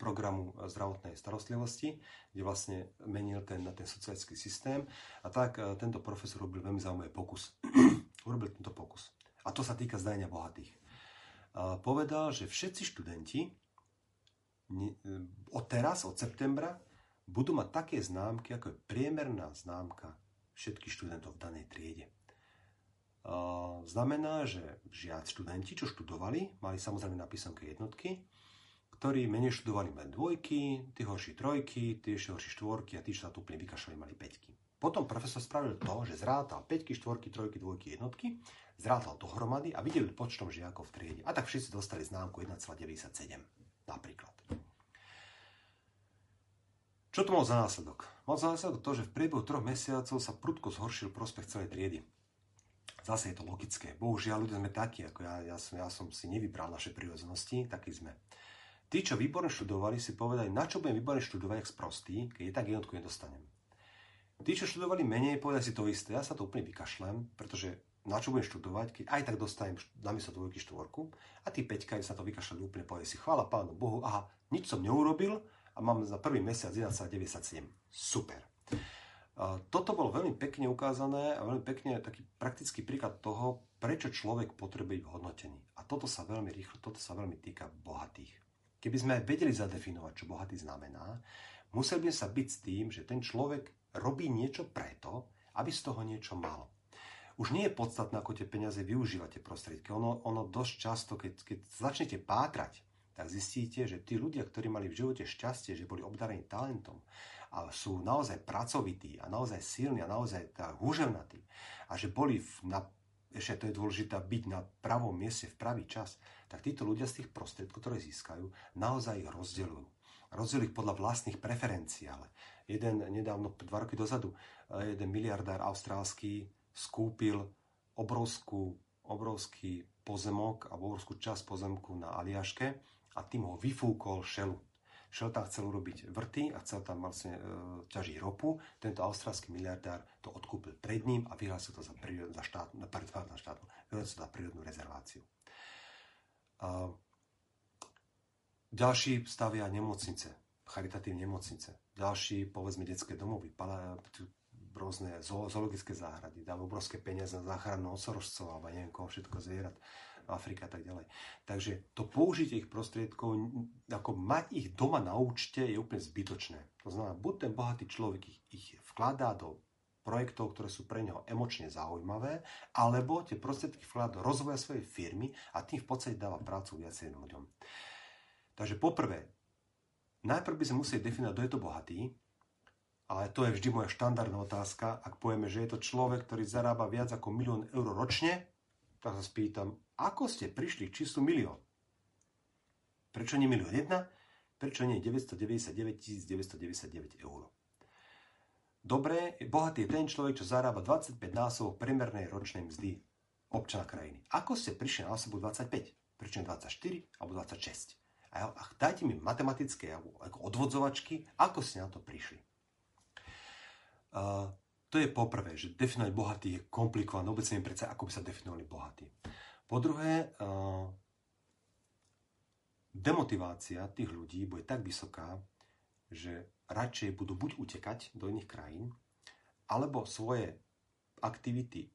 Speaker 1: programu zdravotnej starostlivosti, kde vlastne menil ten, ten sociálny systém. A tak tento profesor robil veľmi zaujímavý pokus. urobil tento pokus. A to sa týka zdania bohatých povedal, že všetci študenti od teraz, od septembra, budú mať také známky, ako je priemerná známka všetkých študentov v danej triede. Znamená, že žiac študenti, čo študovali, mali samozrejme na písomke jednotky, ktorí menej študovali mali dvojky, tí horší trojky, tí ešte horší štvorky a tí, čo sa tu úplne vykašľali, mali peťky. Potom profesor spravil to, že zrátal 5, 4, 3, 2, jednotky, zrátal dohromady a videli počtom žiakov v triede. A tak všetci dostali známku 1,97 napríklad. Čo to mal za následok? Mal za následok to, že v priebehu troch mesiacov sa prudko zhoršil prospech celej triedy. Zase je to logické. Bohužiaľ, ľudia sme takí, ako ja, ja, som, ja som si nevybral naše prírodzenosti, takí sme. Tí, čo výborne študovali, si povedali, na čo budem výborne študovať, ak sprostý, keď je tak jednotku nedostanem. Tí, čo študovali menej, povedali si to isté. Ja sa to úplne vykašlem, pretože na čo budem študovať, keď aj tak dostanem namiesto dvojky štvorku a tí peťka sa to vykašľali úplne, povedali si, chvála pánu Bohu, aha, nič som neurobil a mám za prvý mesiac 1,97. Super. Toto bolo veľmi pekne ukázané a veľmi pekne taký praktický príklad toho, prečo človek potrebuje byť hodnotený. A toto sa veľmi rýchlo, toto sa veľmi týka bohatých. Keby sme aj vedeli zadefinovať, čo bohatý znamená, museli by sa byť s tým, že ten človek robí niečo preto, aby z toho niečo mal. Už nie je podstatné, ako tie peniaze využívate prostriedky. Ono, ono dosť často, keď, keď začnete pátrať tak zistíte, že tí ľudia, ktorí mali v živote šťastie, že boli obdarení talentom a sú naozaj pracovití a naozaj silní a naozaj húževnatí a že boli na, ešte to je dôležité byť na pravom mieste v pravý čas, tak títo ľudia z tých prostriedkov, ktoré získajú, naozaj ich rozdeľujú. Rozdeľujú ich podľa vlastných preferencií, ale jeden nedávno, dva roky dozadu, eh, jeden miliardár austrálsky skúpil obrovskú, obrovský pozemok alebo obrovskú časť pozemku na Aliaške a tým ho vyfúkol šelu. Šel tam chcel urobiť vrty a chcel tam vlastne e, ťažiť ropu. Tento austrálsky miliardár to odkúpil pred ním a vyhlásil to za, prírodnú, za, štát, za, štátnu, za prírodnú rezerváciu. A ďalší stavia nemocnice, charitatívne nemocnice. Ďalší, povedzme, detské domovy, rôzne zoologické záhrady, dávajú obrovské peniaze na záchranu nosorožcov alebo neviem koho všetko zvierat. Afrika a tak ďalej. Takže to použitie ich prostriedkov, ako mať ich doma na účte je úplne zbytočné. To znamená, buď ten bohatý človek ich, ich vkladá do projektov, ktoré sú pre neho emočne zaujímavé, alebo tie prostriedky vkladá do rozvoja svojej firmy a tým v podstate dáva prácu viacerým ľuďom. Takže poprvé, najprv by sme museli definovať, kto je to bohatý, ale to je vždy moja štandardná otázka. Ak povieme, že je to človek, ktorý zarába viac ako milión eur ročne, tak sa spýtam, ako ste prišli k číslu milión? Prečo nie milión 1? Prečo nie 999 999 eur? Dobre, bohatý je ten človek, čo zarába 25 násobov premernej ročnej mzdy občana krajiny. Ako ste prišli na osobu 25? Prečo nie 24 alebo 26? A, a dajte mi matematické ako odvodzovačky, ako ste na to prišli. Uh, to je poprvé, že definovať bohatý je komplikované. Vôbec neviem predsa, ako by sa definovali bohatí. Po druhé, uh, demotivácia tých ľudí bude tak vysoká, že radšej budú buď utekať do iných krajín, alebo svoje aktivity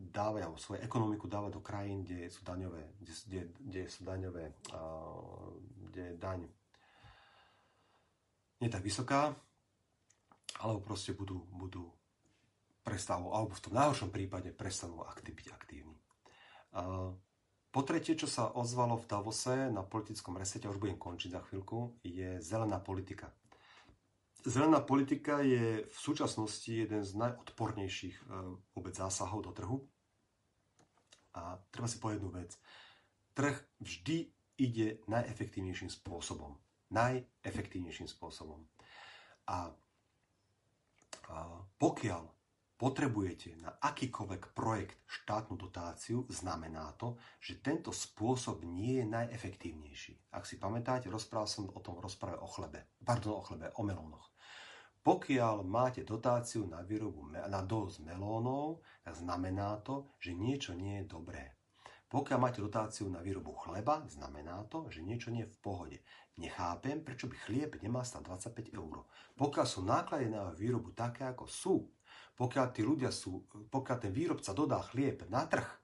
Speaker 1: dávajú, svoju ekonomiku dávať do krajín, kde sú daňové, kde, kde, kde sú daňové, kde je daň nie tak vysoká, alebo proste budú, budú prestanú, alebo v tom najhoršom prípade prestanú akty byť aktívni. Po tretie, čo sa ozvalo v Davose na politickom resete, už budem končiť za chvíľku, je zelená politika. Zelená politika je v súčasnosti jeden z najodpornejších e, vôbec zásahov do trhu. A treba si povedať jednu vec. Trh vždy ide najefektívnejším spôsobom. Najefektívnejším spôsobom. A, pokiaľ potrebujete na akýkoľvek projekt štátnu dotáciu, znamená to, že tento spôsob nie je najefektívnejší. Ak si pamätáte, rozprával som o tom rozprave o chlebe, pardon, o chlebe, o melónoch. Pokiaľ máte dotáciu na výrobu na dosť melónov, tak znamená to, že niečo nie je dobré. Pokiaľ máte dotáciu na výrobu chleba, znamená to, že niečo nie je v pohode. Nechápem, prečo by chlieb nemal stať 25 eur. Pokiaľ sú náklady na výrobu také, ako sú, pokiaľ tí ľudia sú, pokiaľ ten výrobca dodá chlieb na trh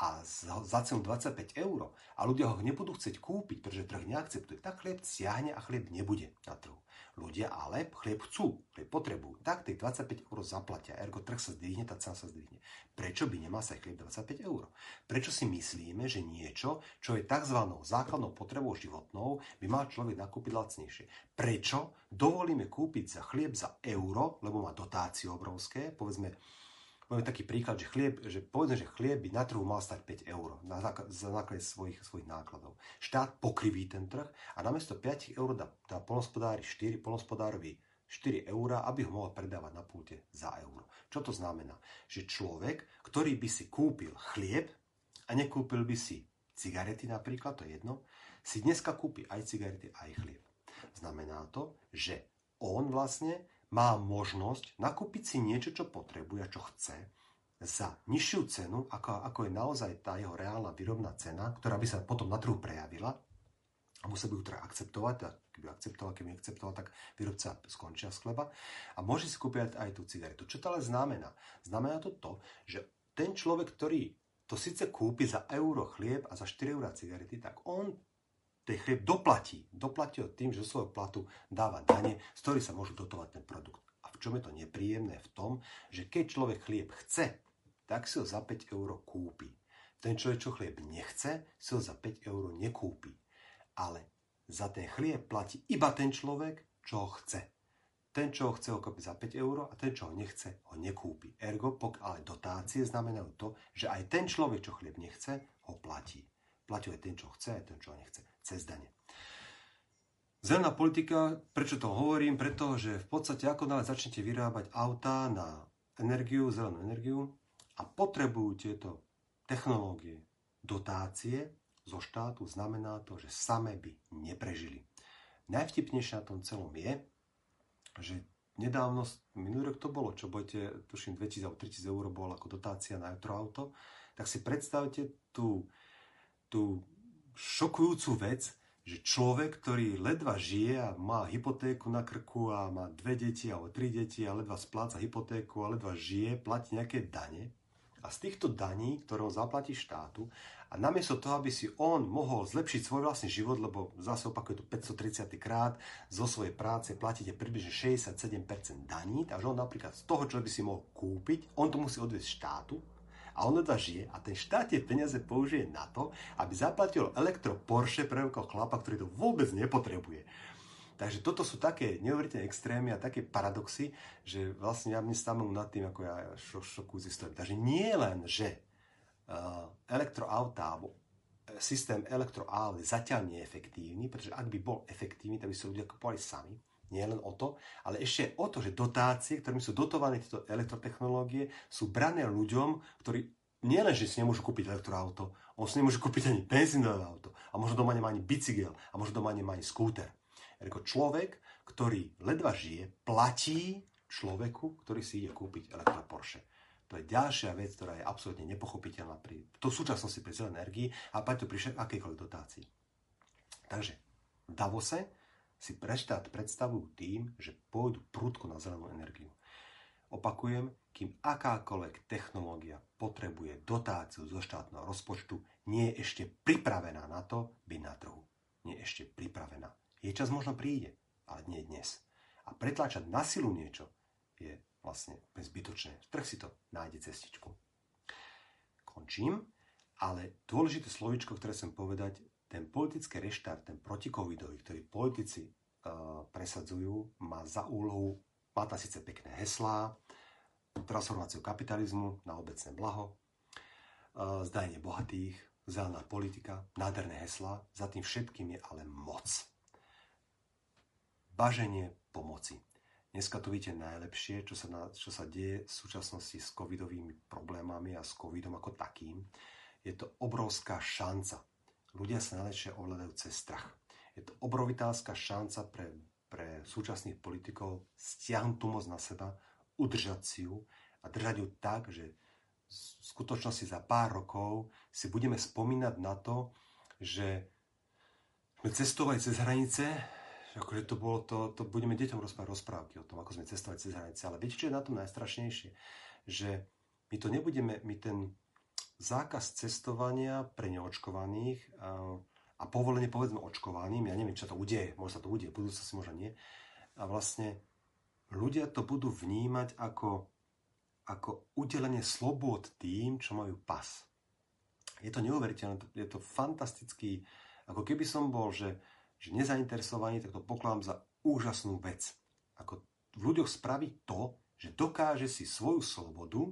Speaker 1: a za cenu 25 eur a ľudia ho nebudú chcieť kúpiť, pretože trh neakceptuje, tak chlieb stiahne a chlieb nebude na trhu. Ľudia ale chlieb chcú, chlieb potrebujú, tak tých 25 eur zaplatia, ergo trh sa zdvihne, tá cena sa zdvihne. Prečo by nemal sa chlieb 25 eur? Prečo si myslíme, že niečo, čo je tzv. základnou potrebou životnou, by mal človek nakúpiť lacnejšie? Prečo dovolíme kúpiť za chlieb za euro, lebo má dotácie obrovské, povedzme Máme taký príklad, že chlieb, že povedzme, že chlieb by na trhu mal stať 5 eur na základe svojich, svojich nákladov. Štát pokriví ten trh a namiesto 5 eur dá, dá polnospodári 4, polnospodárovi 4 eurá, aby ho mohol predávať na pulte za euro. Čo to znamená? Že človek, ktorý by si kúpil chlieb a nekúpil by si cigarety napríklad, to je jedno, si dneska kúpi aj cigarety, aj chlieb. Znamená to, že on vlastne má možnosť nakúpiť si niečo, čo potrebuje čo chce za nižšiu cenu, ako, ako je naozaj tá jeho reálna výrobná cena, ktorá by sa potom na trhu prejavila a musel by ju teda akceptovať, a keby akceptoval, keby akceptoval, tak výrobca skončia z chleba a môže si kúpiť aj tú cigaretu. Čo to ale znamená? Znamená to to, že ten človek, ktorý to síce kúpi za euro chlieb a za 4 eurá cigarety, tak on ten chlieb doplatí. Doplatí od tým, že svojho platu dáva dane, z ktorých sa môžu dotovať ten produkt. A v čom je to nepríjemné? V tom, že keď človek chlieb chce, tak si ho za 5 eur kúpi. Ten človek, čo chlieb nechce, si ho za 5 eur nekúpi. Ale za ten chlieb platí iba ten človek, čo ho chce. Ten, čo ho chce, ho kúpi za 5 eur a ten, čo ho nechce, ho nekúpi. Ergo, pok, ale dotácie znamenajú to, že aj ten človek, čo chlieb nechce, ho platí. Platí aj ten, čo chce, aj ten, čo nechce. Cez dane. Zelená politika, prečo to hovorím? Pretože v podstate ako nále začnete vyrábať autá na energiu, zelenú energiu a potrebujú tieto technológie dotácie zo štátu, znamená to, že same by neprežili. Najvtipnejšie na tom celom je, že nedávno, minulý rok to bolo, čo budete, tuším 2000 alebo 3000 eur bolo ako dotácia na elektroauto, tak si predstavte tú, tú šokujúcu vec, že človek, ktorý ledva žije a má hypotéku na krku a má dve deti alebo tri deti a ledva spláca hypotéku a ledva žije, platí nejaké dane a z týchto daní, ktoré on zaplatí štátu a namiesto toho, aby si on mohol zlepšiť svoj vlastný život, lebo zase opakuje to 530 krát, zo svojej práce platíte približne 67% daní, takže on napríklad z toho, čo by si mohol kúpiť, on to musí odviesť štátu a on odva žije a ten štát tie peniaze použije na to, aby zaplatil elektro Porsche pre chlapa, ktorý to vôbec nepotrebuje. Takže toto sú také neuveriteľné extrémy a také paradoxy, že vlastne ja mne stávam nad tým, ako ja šokujúci stojím. Takže nie len, že Eh, elektroauta alebo eh, systém elektroaut je zatiaľ neefektívny, pretože ak by bol efektívny, tak by sa ľudia kupovali sami. Nie len o to, ale ešte o to, že dotácie, ktorými sú dotované tieto elektrotechnológie, sú brané ľuďom, ktorí nielen, si nemôžu kúpiť elektroauto, on si nemôže kúpiť ani benzínové auto, a možno doma nemá ani bicykel, a možno doma nemá ani skúter. Ako človek, ktorý ledva žije, platí človeku, ktorý si ide kúpiť elektro Porsche. To je ďalšia vec, ktorá je absolútne nepochopiteľná pri to súčasnosti pri zelenej energii a to pri akejkoľvek dotácii. Takže v Davose si preštát predstavujú tým, že pôjdu prúdko na zelenú energiu. Opakujem, kým akákoľvek technológia potrebuje dotáciu zo štátneho rozpočtu, nie je ešte pripravená na to byť na trhu. Nie je ešte pripravená. Jej čas možno príde, ale nie dnes. A pretláčať na silu niečo je vlastne zbytočné. Trh si to nájde cestičku. Končím, ale dôležité slovičko, ktoré chcem povedať, ten politický reštart, ten protikovidový, ktorý politici uh, presadzujú, má za úlohu, má tam síce pekné heslá, transformáciu kapitalizmu na obecné blaho, uh, zdajenie bohatých, zelená politika, nádherné heslá, za tým všetkým je ale moc. Baženie pomoci. Dneska to vidíte najlepšie, čo sa, na, čo sa deje v súčasnosti s covidovými problémami a s covidom ako takým. Je to obrovská šanca. Ľudia sa najlepšie ovládajú cez strach. Je to obrovitálska šanca pre, pre súčasných politikov stiahnuť tú moc na seba, udržať si ju a držať ju tak, že v skutočnosti za pár rokov si budeme spomínať na to, že sme cestovali cez hranice, akože to bolo to, to budeme deťom rozprávať rozprávky o tom, ako sme cestovali cez hranice. Ale viete, čo je na tom najstrašnejšie? Že my to nebudeme, my ten zákaz cestovania pre neočkovaných a, povolenie povedzme očkovaným, ja neviem, čo to udeje, možno sa to udeje, si možno nie. A vlastne ľudia to budú vnímať ako, ako udelenie slobod tým, čo majú pas. Je to neuveriteľné, je to fantastický, ako keby som bol, že že nezainteresovaní, tak to pokladám za úžasnú vec. Ako v ľuďoch spraviť to, že dokáže si svoju slobodu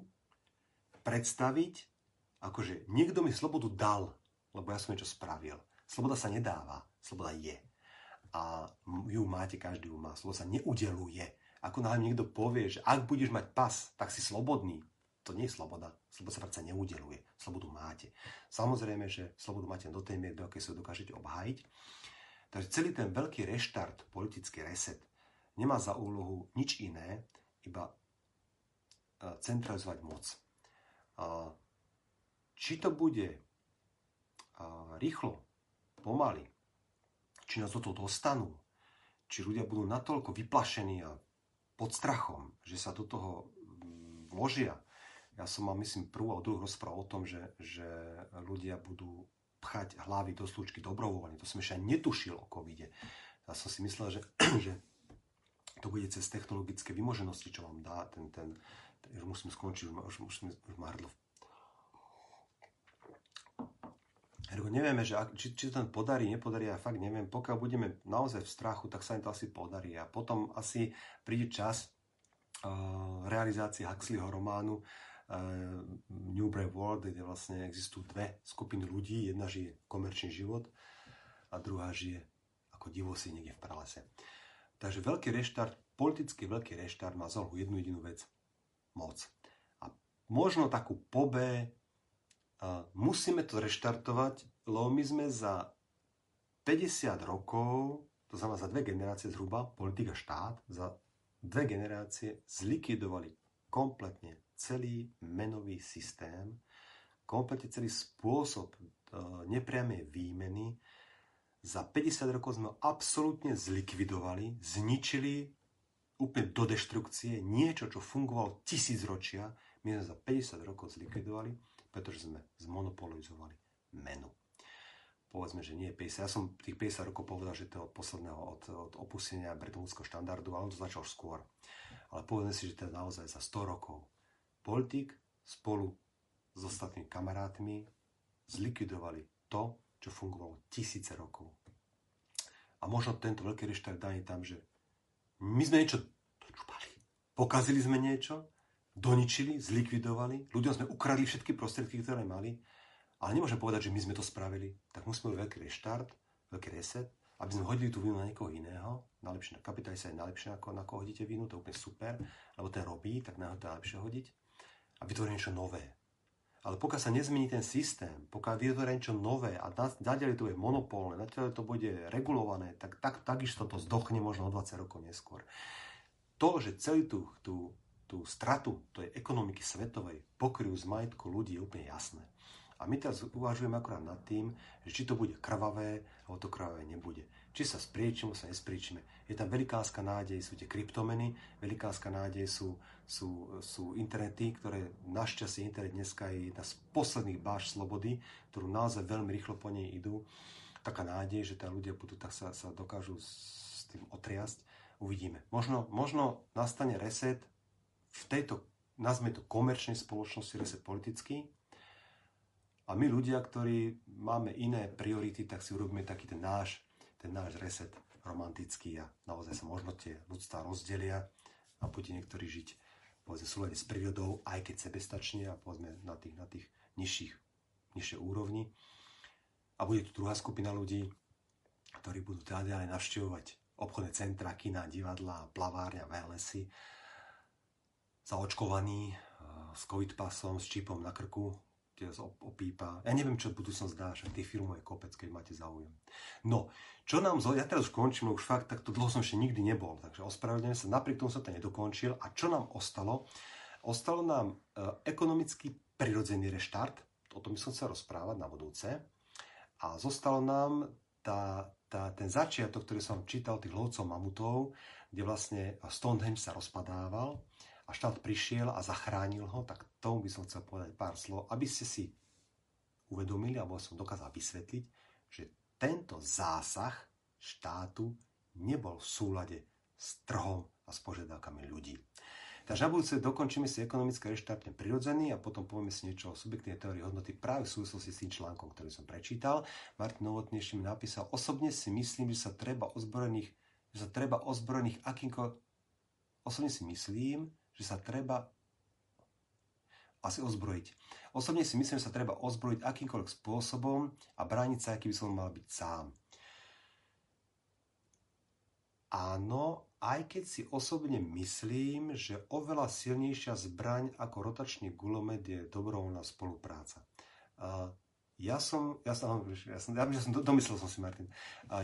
Speaker 1: predstaviť, akože niekto mi slobodu dal, lebo ja som niečo spravil. Sloboda sa nedáva, sloboda je. A ju máte, každý ju má. Sloboda sa neudeluje. Ako nám niekto povie, že ak budeš mať pas, tak si slobodný. To nie je sloboda. Sloboda sa predsa neudeluje. Slobodu máte. Samozrejme, že slobodu máte do tej miery, do akej sa dokážete obhájiť. Takže celý ten veľký reštart, politický reset, nemá za úlohu nič iné, iba e, centralizovať moc. Či to bude rýchlo, pomaly, či nás do toho dostanú, či ľudia budú natoľko vyplašení a pod strachom, že sa do toho mm, vložia. Ja som mal, myslím, prvú a druhú rozprávu o tom, že, že ľudia budú pchať hlavy do slučky dobrovoľne. To som ešte aj netušil o covide. Ja som si myslel, že, že to bude cez technologické vymoženosti, čo vám dá ten, ten, ten už musím skončiť, už, už, už, už ma hrdlo. Ergo nevieme, že ak, či, či to ten podarí, nepodarí, ja fakt neviem. Pokiaľ budeme naozaj v strachu, tak sa im to asi podarí. A potom asi príde čas uh, realizácie Huxleyho románu uh, New Brave World, kde vlastne existujú dve skupiny ľudí. Jedna žije komerčný život a druhá žije ako divosí niekde v pralese. Takže veľký reštart, politický veľký reštart má za jednu jedinú vec. Moc. A možno takú pobe musíme to reštartovať, lebo my sme za 50 rokov, to znamená za dve generácie zhruba, politika štát, za dve generácie zlikvidovali kompletne celý menový systém, kompletne celý spôsob e, nepriamej výmeny. Za 50 rokov sme ho absolútne zlikvidovali, zničili úplne do deštrukcie niečo, čo fungovalo tisíc ročia, my sme za 50 rokov zlikvidovali pretože sme zmonopolizovali menu. Povedzme, že nie 50. Ja som tých 50 rokov povedal, že to je od posledného, od, od opustenia bretonského štandardu, ale on to začal skôr. Ale povedzme si, že to je naozaj za 100 rokov. Politik spolu s ostatnými kamarátmi zlikvidovali to, čo fungovalo tisíce rokov. A možno tento veľký reštart daný tam, že my sme niečo dočupali, pokazili sme niečo doničili, zlikvidovali, ľuďom sme ukradli všetky prostriedky, ktoré mali, ale nemôžem povedať, že my sme to spravili. Tak musíme veľký reštart, veľký reset, aby sme hodili tú vinu na niekoho iného. Najlepšie na kapitalista je najlepšie, ako na koho hodíte vinu, to je úplne super, lebo ten robí, tak na to je najlepšie hodiť. A vytvorí niečo nové. Ale pokiaľ sa nezmení ten systém, pokiaľ vytvorí niečo nové a naďalej to je monopolné, naďalej to bude regulované, tak, tak takisto to zdochne možno o 20 rokov neskôr. To, že celý tú, tú tú stratu tej ekonomiky svetovej pokryjú z majetku ľudí je úplne jasné. A my teraz uvažujeme akorát nad tým, že či to bude krvavé, alebo to krvavé nebude. Či sa spriečíme, sa nespriečíme. Je tam velikánska nádej, sú tie kryptomeny, velikánska nádej sú, sú, sú internety, ktoré našťastie internet dneska je jedna z posledných báš slobody, ktorú naozaj veľmi rýchlo po nej idú. Taká nádej, že tá ľudia budú, tak sa, sa dokážu s tým otriasť. Uvidíme. Možno, možno nastane reset, v tejto, nazme to komerčnej spoločnosti, reset politický. A my ľudia, ktorí máme iné priority, tak si urobíme taký ten náš, ten náš reset romantický a naozaj sa možno tie ľudstva rozdelia a bude niektorí žiť povedzme súlade s prírodou, aj keď sebestačne a povedzme na tých, na tých nižších, nižšie úrovni. A bude tu druhá skupina ľudí, ktorí budú teda ďalej navštevovať obchodné centra, kina, divadla, plavárňa, wellnessy zaočkovaný eh, s covid pasom, s čipom na krku, tie opípa. Ja neviem, čo budúcnosť dá, že tých filmov je kopec, keď máte záujem. No, čo nám, zo... ja teraz už končím, už fakt takto dlho som ešte nikdy nebol, takže ospravedlňujem sa, napriek tomu som to nedokončil. A čo nám ostalo? Ostalo nám uh, ekonomický prirodzený reštart, o tom by som chcel rozprávať na budúce. A zostalo nám tá, tá, ten začiatok, ktorý som čítal tých lovcov mamutov, kde vlastne Stonehenge sa rozpadával a štát prišiel a zachránil ho, tak tomu by som chcel povedať pár slov, aby ste si uvedomili, alebo som dokázal vysvetliť, že tento zásah štátu nebol v súlade s trhom a s požiadavkami ľudí. Takže na budúce dokončíme si ekonomické reštartne prirodzený a potom povieme si niečo o subjektívnej teórii hodnoty práve v súvislosti s tým článkom, ktorý som prečítal. Martin Novotný ešte mi napísal, osobne si myslím, že sa treba ozbrojených, že sa treba ozbrojených akýmko... Osobne si myslím, že sa treba asi ozbrojiť. Osobne si myslím, že sa treba ozbrojiť akýmkoľvek spôsobom a brániť sa, aký by som mal byť sám. Áno, aj keď si osobne myslím, že oveľa silnejšia zbraň ako rotačný gulomet je dobrovoľná spolupráca. Ja som, ja som, ja som, ja, som domyslel som si, Martin.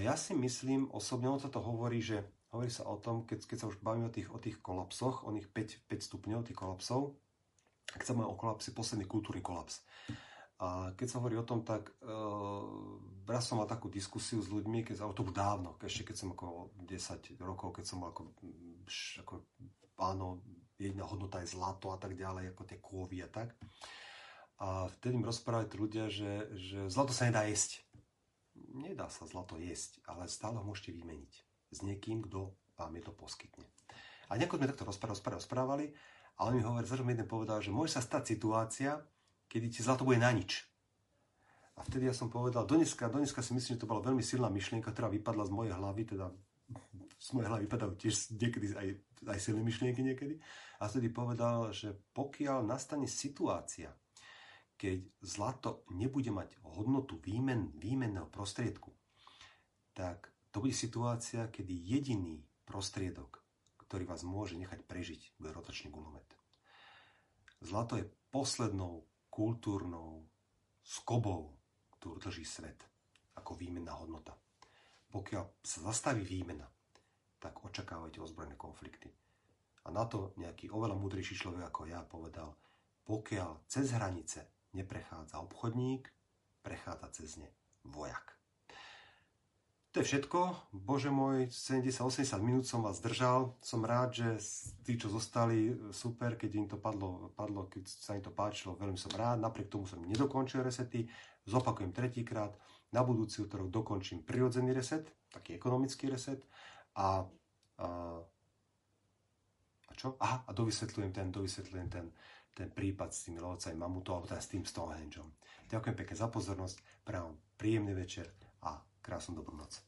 Speaker 1: Ja si myslím, osobne on toto hovorí, že Hovorí sa o tom, keď, keď sa už bavíme o tých, o tých kolapsoch, o nich 5, 5 stupňov tých kolapsov, keď sa o kolapse, posledný kultúrny kolaps. A keď sa hovorí o tom, tak uh, raz som mal takú diskusiu s ľuďmi, keď, to už dávno, ešte keď som ako 10 rokov, keď som mal ako, ako áno, jedna hodnota je zlato a tak ďalej, ako tie kovy a tak. A vtedy mi rozprávali ľudia, že, že zlato sa nedá jesť. Nedá sa zlato jesť, ale stále ho môžete vymeniť s niekým, kto vám je to poskytne. A nejako sme takto rozprávali, rozprávali, rozprávali a on mi hovorí, mi jeden povedal, že môže sa stať situácia, kedy ti zlato bude na nič. A vtedy ja som povedal, dneska, dneska si myslím, že to bola veľmi silná myšlienka, ktorá vypadla z mojej hlavy, teda z mojej hlavy vypadajú tiež niekedy aj, aj silné myšlienky niekedy. A vtedy povedal, že pokiaľ nastane situácia, keď zlato nebude mať hodnotu výmen, výmenného prostriedku, tak to bude situácia, kedy jediný prostriedok, ktorý vás môže nechať prežiť, bude rotačný gulomet. Zlato je poslednou kultúrnou skobou, ktorú drží svet ako výmenná hodnota. Pokiaľ sa zastaví výmena, tak očakávajte ozbrojené konflikty. A na to nejaký oveľa múdrejší človek ako ja povedal, pokiaľ cez hranice neprechádza obchodník, prechádza cez ne vojak. To je všetko. Bože môj, 70-80 minút som vás držal. Som rád, že tí, čo zostali, super, keď im to padlo, padlo, keď sa im to páčilo, veľmi som rád. Napriek tomu som nedokončil resety. Zopakujem tretíkrát. Na budúci útorok dokončím prirodzený reset, taký ekonomický reset. A, a, a čo? Aha, a dovysvetľujem ten, dovysvetľujem ten, ten prípad s tými lovcami mamutov, alebo teda s tým Stonehengeom. Ďakujem pekne za pozornosť, pravom príjemný večer a krásnu dobrú noc.